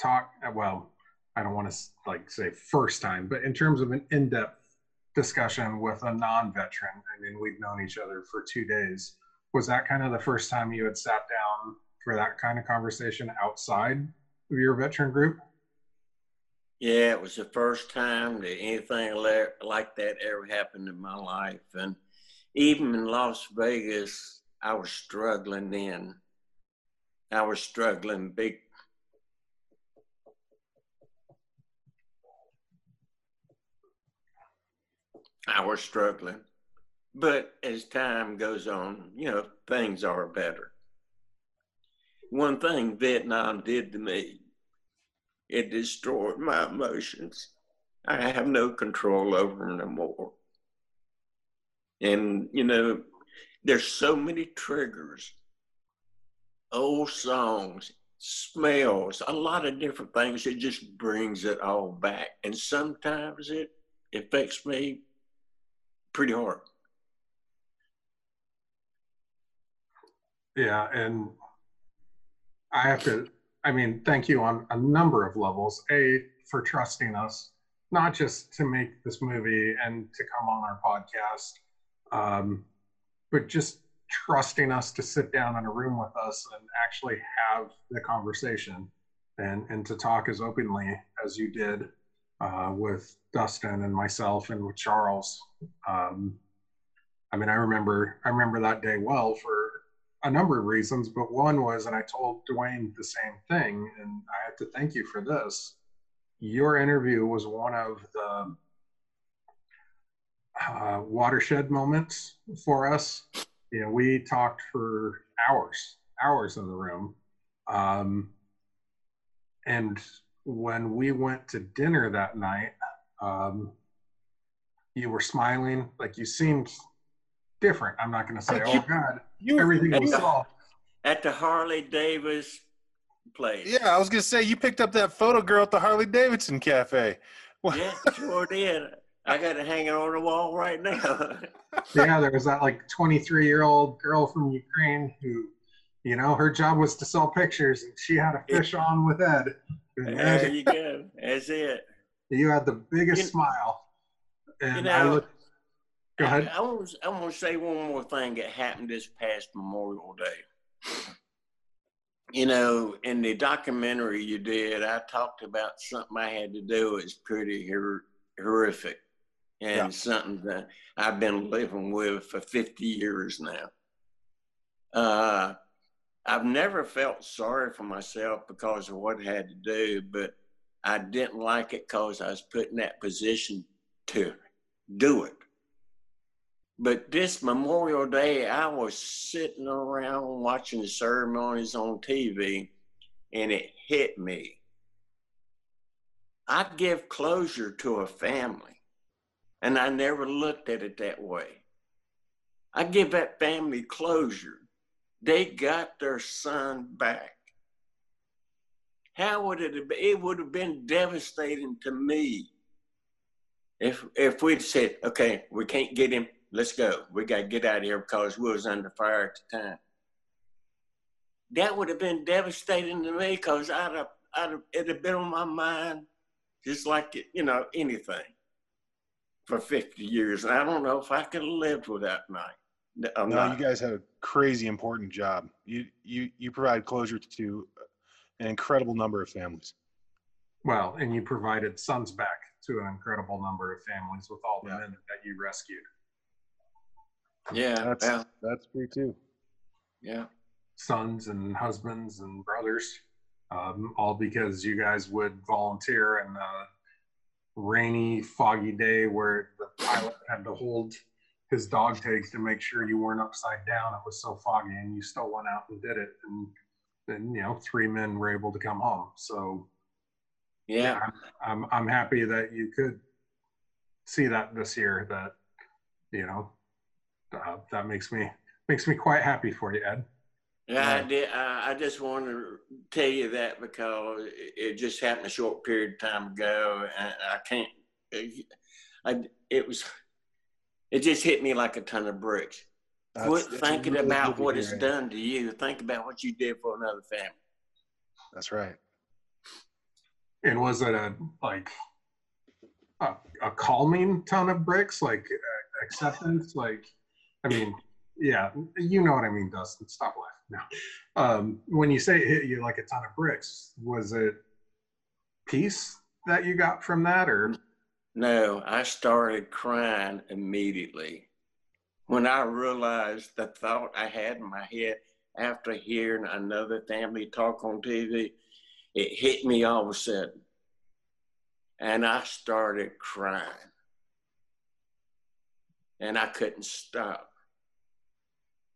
talked? Well, I don't want to like say first time, but in terms of an in-depth discussion with a non-veteran. I mean, we've known each other for two days. Was that kind of the first time you had sat down for that kind of conversation outside of your veteran group? Yeah, it was the first time that anything like that ever happened in my life. And even in Las Vegas, I was struggling then. I was struggling big I was struggling. But as time goes on, you know, things are better. One thing Vietnam did to me, it destroyed my emotions. I have no control over them anymore. And, you know, there's so many triggers, old songs, smells, a lot of different things. It just brings it all back. And sometimes it affects me pretty hard. Yeah, and I have to, I mean, thank you on a number of levels. A, for trusting us, not just to make this movie and to come on our podcast, um, but just trusting us to sit down in a room with us and actually have the conversation and, and to talk as openly as you did uh, with Dustin and myself and with Charles. Um, I mean, I remember I remember that day well for a number of reasons, but one was, and I told Dwayne the same thing, and I have to thank you for this. Your interview was one of the uh, watershed moments for us. You know, we talked for hours, hours in the room. Um, and when we went to dinner that night, um, you were smiling, like you seemed different. I'm not going to say, oh God, you, everything was soft. At the Harley Davis place. Yeah, I was going to say, you picked up that photo girl at the Harley Davidson Cafe. yeah, sure did. I got it hanging on the wall right now. yeah, there was that like 23 year old girl from Ukraine who, you know, her job was to sell pictures and she had a fish on with Ed. There you go. That's it. You had the biggest you, smile. And you know, I look. Go ahead. I, I, want, I want to say one more thing that happened this past Memorial Day. You know, in the documentary you did, I talked about something I had to do. It's pretty hor- horrific and yeah. something that I've been living with for 50 years now. Uh, I've never felt sorry for myself because of what I had to do, but I didn't like it because I was put in that position to do it. But this Memorial Day, I was sitting around watching the ceremonies on TV, and it hit me. I'd give closure to a family, and I never looked at it that way. I give that family closure they got their son back. How would it have been? It would have been devastating to me if if we'd said, okay, we can't get him, let's go. We got to get out of here because we was under fire at the time. that would have been devastating to me because I'd have, I'd have, it'd have been on my mind just like you know anything for 50 years. And I don't know if I could have lived with that night. I'm no, not. you guys have a crazy important job. You you you provide closure to an incredible number of families. Well, and you provided sons back to an incredible number of families with all the Yeah. men that you rescued. yeah, That's well, that's true too. yeah. Sons and husbands and brothers, um, all because you guys would volunteer and a rainy, foggy day where the pilot had to hold his dog tags to make sure you weren't upside down. It was so foggy, and you still went out and did it. And then, you know, three men were able to come home. So Yeah, I'm I'm happy that you could see that this year. That you know, uh, that makes me makes me quite happy for you, Ed. Yeah. I did. I, I just want to tell you that because it, it just happened a short period of time ago, and I can't. I it was. It just hit me like a ton of bricks. That's- Quit it's thinking really about good what it's done to you. Think about what you did for another family. That's right. And was it a like a, a calming ton of bricks, like uh, acceptance? Like, I mean, yeah, you know what I mean, Dustin. Stop laughing now. Um, when you say it hit you like a ton of bricks, was it peace that you got from that, or No, I started crying immediately when I realized the thought I had in my head after hearing another family talk on TV. It hit me all of a sudden. And I started crying. And I couldn't stop.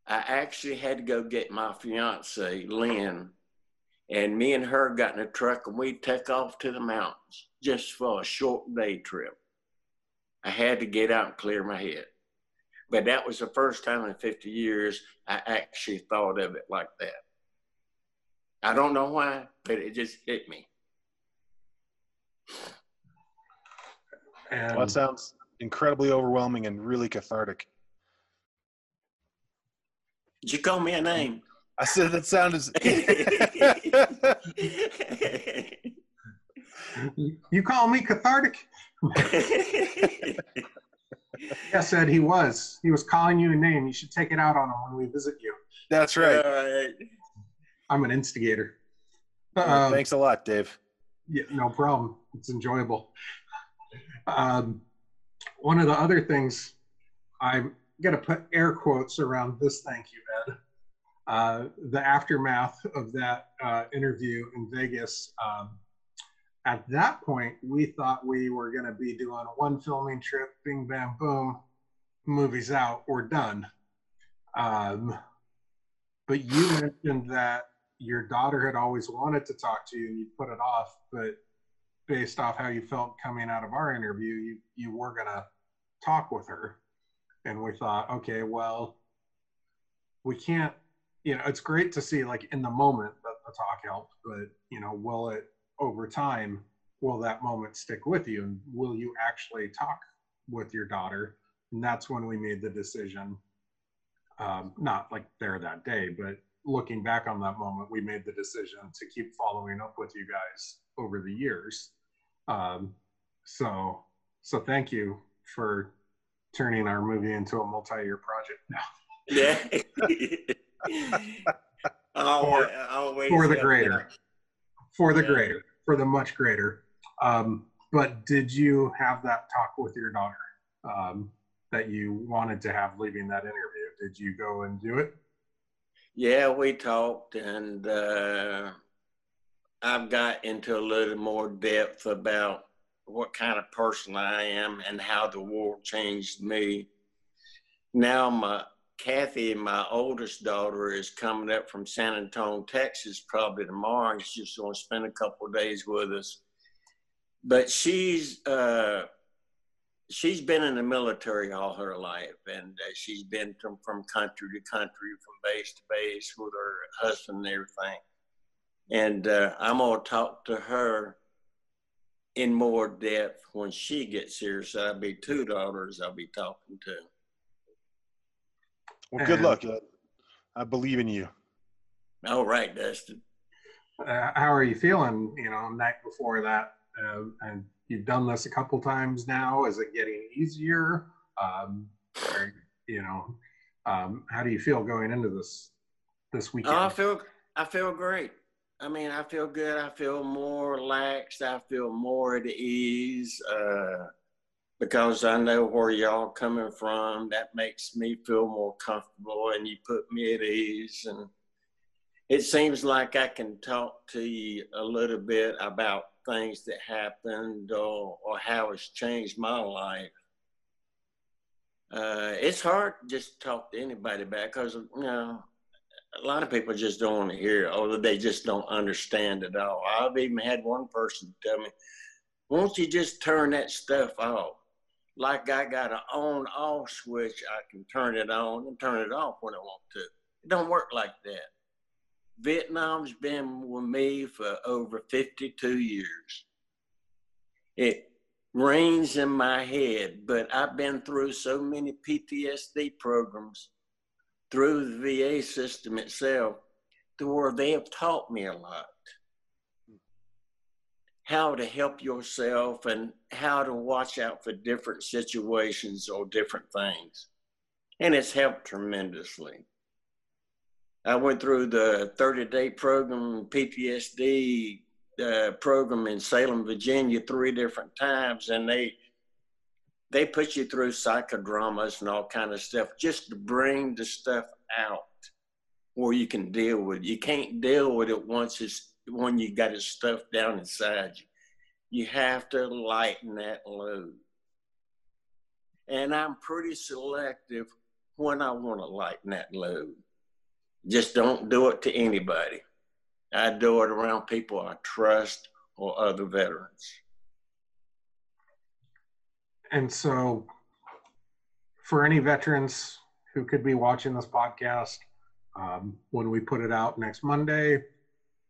I actually had to go get my fiance, Lynn, and me and her got in a truck and we took off to the mountains just for a short day trip. I had to get out and clear my head. But that was the first time in 50 years I actually thought of it like that. I don't know why, but it just hit me. and Well, that sounds incredibly overwhelming and really cathartic. Did you call me a name? I said that sounded. you call me cathartic? Yes, Ed, he was. He was calling you a name. You should take it out on him when we visit you. That's right. All right. I'm an instigator. Well, Um, Thanks a lot, Dave. Yeah, no problem. It's enjoyable. Um, one of the other things I'm going to put air quotes around this thank you, Ed. Uh, the aftermath of that uh, interview in Vegas. Um, at that point, we thought we were going to be doing one filming trip, bing, bam, boom, movies out, we're done. Um, but you mentioned that your daughter had always wanted to talk to you and you put it off, but based off how you felt coming out of our interview, you, you were going to talk with her. And we thought, okay, well, we can't, you know, it's great to see like in the moment that the talk helped, but, you know, will it over time, will that moment stick with you? And will you actually talk with your daughter? And that's when we made the decision, um, not like there that day, but looking back on that moment, we made the decision to keep following up with you guys over the years. Um, so, so thank you for turning our movie into a multi-year project now Yeah. always for the greater, for the Yeah. greater, for the much greater. Um, but did you have that talk with your daughter um, that you wanted to have leaving that interview? Did you go and do it? Yeah, we talked, and uh, I've got into a little more depth about what kind of person I am and how the war changed me. Now, my Kathy, my oldest daughter, is coming up from San Antonio, Texas, probably tomorrow. and She's going to spend a couple of days with us. But she's uh, she's been in the military all her life, and uh, she's been from, from country to country, from base to base with her husband and everything. And uh, I'm gonna talk to her in more depth when she gets here. So I'll be two daughters I'll be talking to. Well, good luck. Ed. I believe in you. All right, Dustin. Uh, how are you feeling? You know, night before that, uh, and you've done this a couple times now. Is it getting easier? Um, or, you know, um, how do you feel going into this this weekend? Oh, I feel I feel great. I mean, I feel good. I feel more relaxed. I feel more at ease uh, because I know where y'all coming from. That makes me feel more comfortable, and you put me at ease. And it seems like I can talk to you a little bit about things that happened or, or how it's changed my life. Uh, it's hard to just talk to anybody about because you know a lot of people just don't want to hear it, or they just don't understand it all. I've even had one person tell me, "Won't you just turn that stuff off?" Like I got an on-off switch, I can turn it on and turn it off when I want to. It don't work like that. Vietnam's been with me for over 52 years. It rings in my head, but I've been through so many PTSD programs through the VA system itself to where they have taught me a lot how to help yourself and how to watch out for different situations or different things. And it's helped tremendously. I went through the 30 day program, PTSD uh, program in Salem, Virginia, three different times, and they they put you through psychodramas and all kind of stuff just to bring the stuff out where you can deal with it. You can't deal with it once it's when you got it stuffed down inside you. You have to lighten that load. And I'm pretty selective when I want to lighten that load. Just don't do it to anybody. I do it around people I trust or other veterans. And so, for any veterans who could be watching this podcast, um, when we put it out next Monday,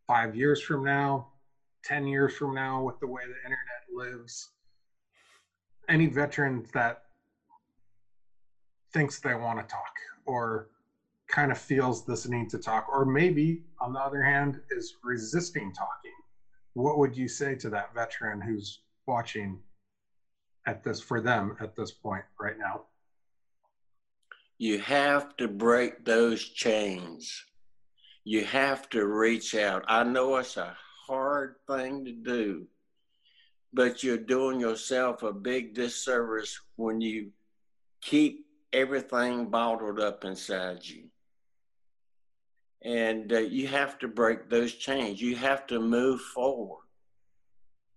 five years from now, 10 years from now, with the way the internet lives, any veteran that thinks they want to talk or kind of feels this need to talk, or maybe on the other hand is resisting talking, what would you say to that veteran who's watching at this for them at this point right now? You have to break those chains. You have to reach out. I know it's a hard thing to do, but you're doing yourself a big disservice when you keep everything bottled up inside you. And uh, you have to break those chains. You have to move forward.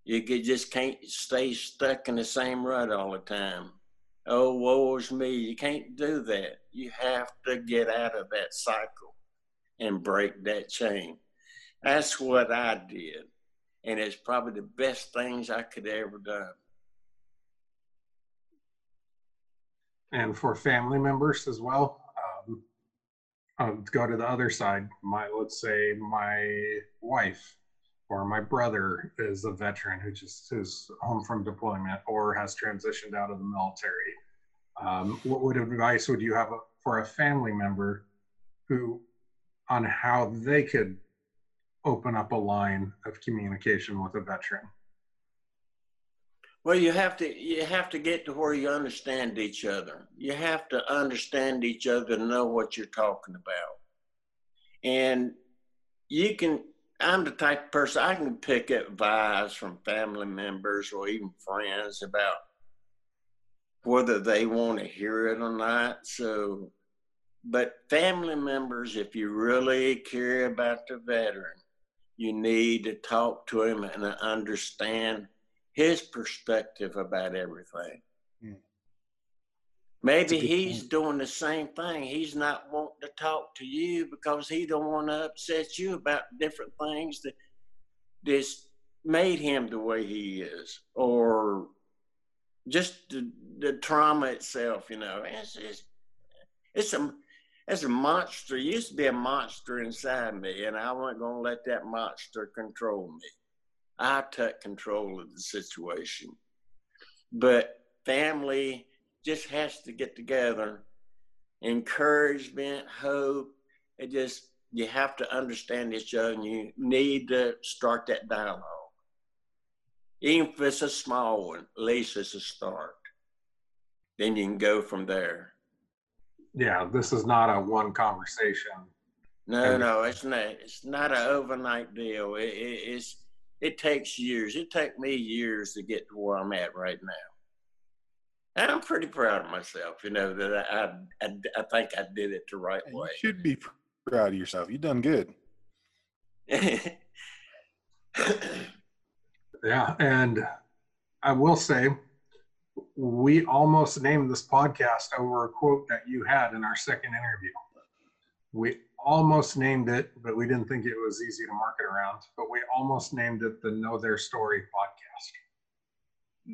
You just can't stay stuck in the same rut all the time. Oh, woe is me. You can't do that. You have to get out of that cycle and break that chain. That's what I did. And it's probably the best things I could ever done. And for family members as well, um, I'll go to the other side. My, let's say my wife or my brother is a veteran who just is home from deployment or has transitioned out of the military. Um, what would advice would you have for a family member who on how they could open up a line of communication with a veteran? Well, you have to you have to get to where you understand each other. You have to understand each other to know what you're talking about. And you can I'm the type of person I can pick vibes from family members or even friends about whether they want to hear it or not. So, but family members, if you really care about the veteran, you need to talk to him and understand his perspective about everything. Maybe he's point. doing the same thing. He's not wanting to talk to you because he don't want to upset you about different things that just made him the way he is, or just the, the trauma itself. You know, it's it's, it's a it's a monster. It used to be a monster inside me, and I wasn't going to let that monster control me. I took control of the situation, but family just has to get together. Encouragement, hope. It just you have to understand each other and you need to start that dialogue. Even if it's a small one, at least it's a start. Then you can go from there. Yeah, this is not a one conversation. No, no, it's not. It's not an overnight deal. It, it, it's it takes years. It took me years to get to where I'm at right now. And I'm pretty proud of myself. You know that I I, I think I did it the right You way. You should be proud of yourself. You've done good. Yeah, and I will say, we almost named this podcast over a quote that you had in our second interview. We almost named it, but we didn't think it was easy to market around. But we almost named it the Know Their Story podcast.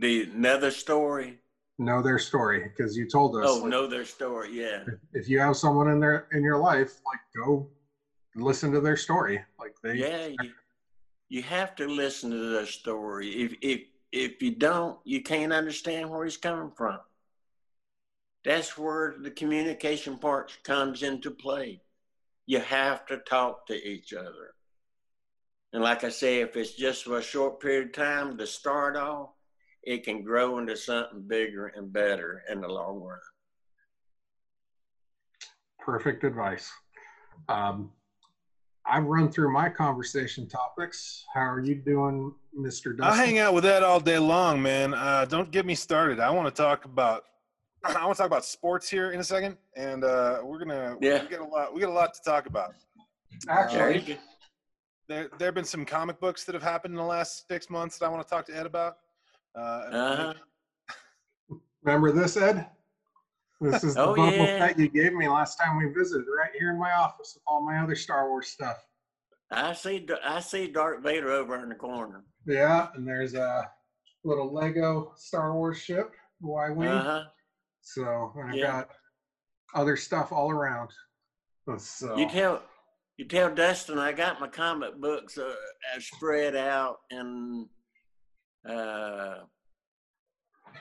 the another story. Know Their Story, because you told us Oh, like, know their story. Yeah. if you have someone in there in your life, like go listen to their story. Like they, Yeah. You, you have to listen to their story. If if if you don't, you can't understand where he's coming from. That's where the communication part comes into play. You have to talk to each other. And like I say, if it's just for a short period of time to start off, it can grow into something bigger and better in the long run. perfect advice. Um, I've run through my conversation topics. How are you doing, Mr. Dustin? I'll hang out with that all day long, man. Uh, don't get me started. I want to talk about I want to talk about sports here in a second, and uh, we're gonna Yeah. we get a lot we get a lot to talk about. Actually, you go. There there have been some comic books that have happened in the last six months that I want to talk to Ed about. Uh, Uh-huh. remember this, Ed? This is the Oh, bubble yeah. that you gave me last time we visited, right here in my office with all my other Star Wars stuff. I see I see Darth Vader over in the corner. Yeah, and there's a little Lego Star Wars ship, Y-wing. Uh-huh. So and I've Yeah. got other stuff all around. So You tell you tell Dustin I got my comic books uh, spread out and uh,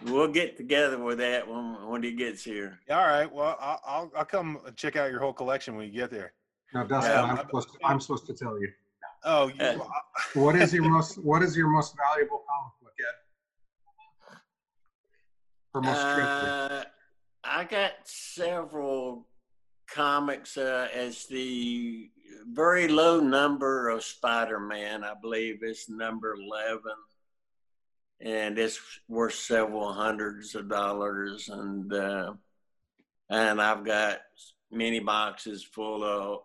we'll get together with that when when he gets here. all right. Well, I'll, I'll I'll come check out your whole collection when you get there. now, Dustin, Yeah, I'm, I'm- supposed to, I'm supposed to tell you. Oh, you, Uh, What is your most What is your most valuable comic book, Ed? Or most? Uh, I got several comics uh, as the very low number of Spider-Man. I believe it's number eleven, and it's worth several hundreds of dollars. And uh, and I've got many boxes full of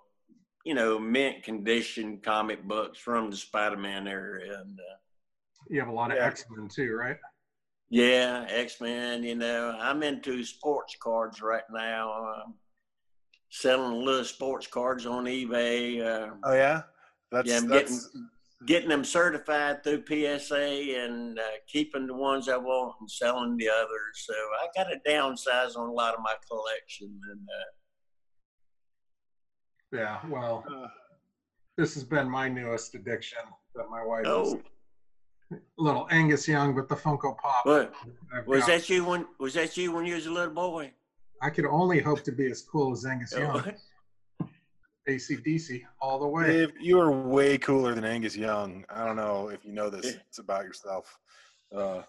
you know mint condition comic books from the Spider-Man area. And uh, You have a lot of Yeah. X Men too, right? yeah, X Men. You know, I'm into sports cards right now. Um, selling little sports cards on eBay. Uh, oh yeah, that's yeah, I'm that's getting getting them certified through PSA and uh, keeping the ones I want and selling the others. So I got to downsize on a lot of my collection. And uh, Yeah. Well, uh, this has been my newest addiction that my wife is oh, little Angus Young, but the Funko Pop. what was that you when was that you when you was a little boy? I could only hope to be as cool as Angus Oh, Young. ACDC all the way. Dave, you are way cooler than Angus Young. I don't know if you know this. It's about yourself. Uh,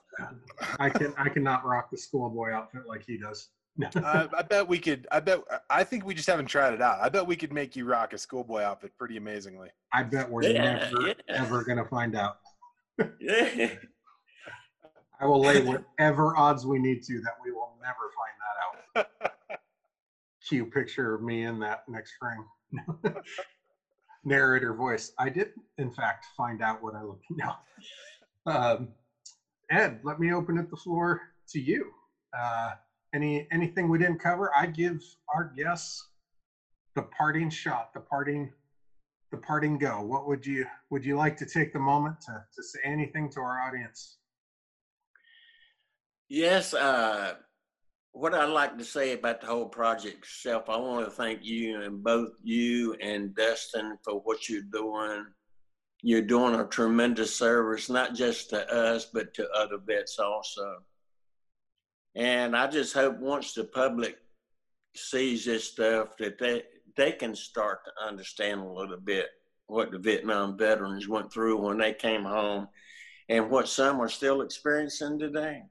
I can I cannot rock the schoolboy outfit like he does. I, I bet we could. I bet. I think we just haven't tried it out. I bet we could make you rock a schoolboy outfit pretty amazingly. I bet we're Yeah, never yeah. ever gonna find out. yeah. I will lay whatever odds we need to that we will never find that out. Cue picture of me in that next frame. Narrator voice. I did, in fact, find out what I look now. Um, Ed, let me open up the floor to you. Uh, any anything we didn't cover? I give our guests the parting shot, the parting, the parting go. What would you would you like to take the moment to to say anything to our audience? Yes, uh, what I'd like to say about the whole project itself, I want to thank you and both you and Dustin for what you're doing. You're doing a tremendous service, not just to us, but to other vets also. And I just hope once the public sees this stuff that they they can start to understand a little bit what the Vietnam veterans went through when they came home and what some are still experiencing today.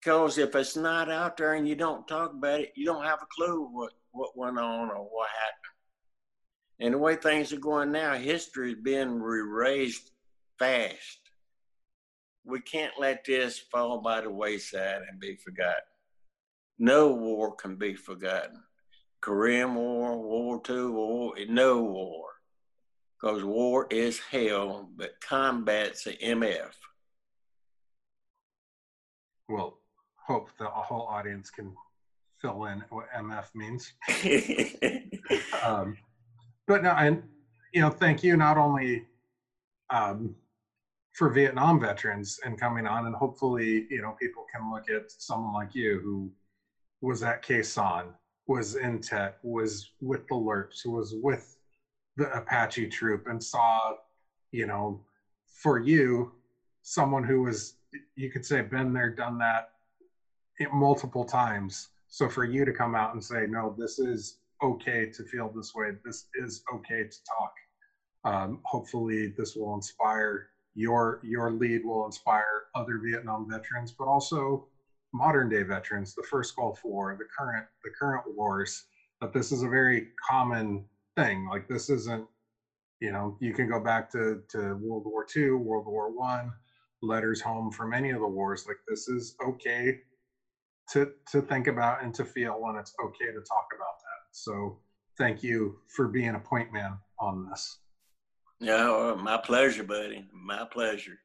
Because if it's not out there and you don't talk about it, you don't have a clue what, what went on or what happened. And the way things are going now, history is being erased fast. We can't let this fall by the wayside and be forgotten. No war can be forgotten. Korean War, World War II, war, no war. Because war is hell, but combat's a MF. Well, hope the whole audience can fill in what MF means. um, but no, and you know, thank you not only um, for Vietnam veterans and coming on, and hopefully, you know, people can look at someone like you who was at Sanh, was in Tet, was with the LRRPs, was with the Apache troop, and saw, you know, for you, someone who was, you could say, been there, done that multiple times. So for you to come out and say, no, this is okay to feel this way, this is okay to talk. Um, hopefully, this will inspire your your lead will inspire other Vietnam veterans, but also modern day veterans, the first Gulf War, the current the current wars, that this is a very common thing. Like this isn't, you know, you can go back to to World War II, World War One, letters home from any of the wars. Like this is okay to to think about and to feel when it's okay to talk about that. So thank you for being a point man on this. Yeah, my pleasure, buddy. My pleasure.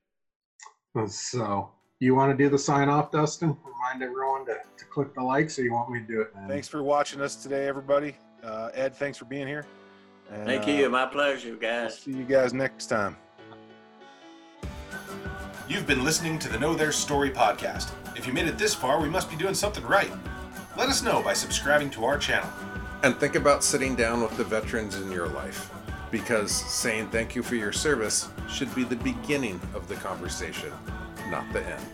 So you want to do the sign off, Dustin? Remind everyone to, to click the likes, or you want me to do it? Man? Thanks for watching us today, everybody. Uh, Ed, thanks for being here. And, Thank you. Uh, My pleasure, guys. See you guys next time. You've been listening to the Know Their Story podcast. If you made it this far, we must be doing something right. Let us know by subscribing to our channel. And think about sitting down with the veterans in your life because saying thank you for your service should be the beginning of the conversation, not the end.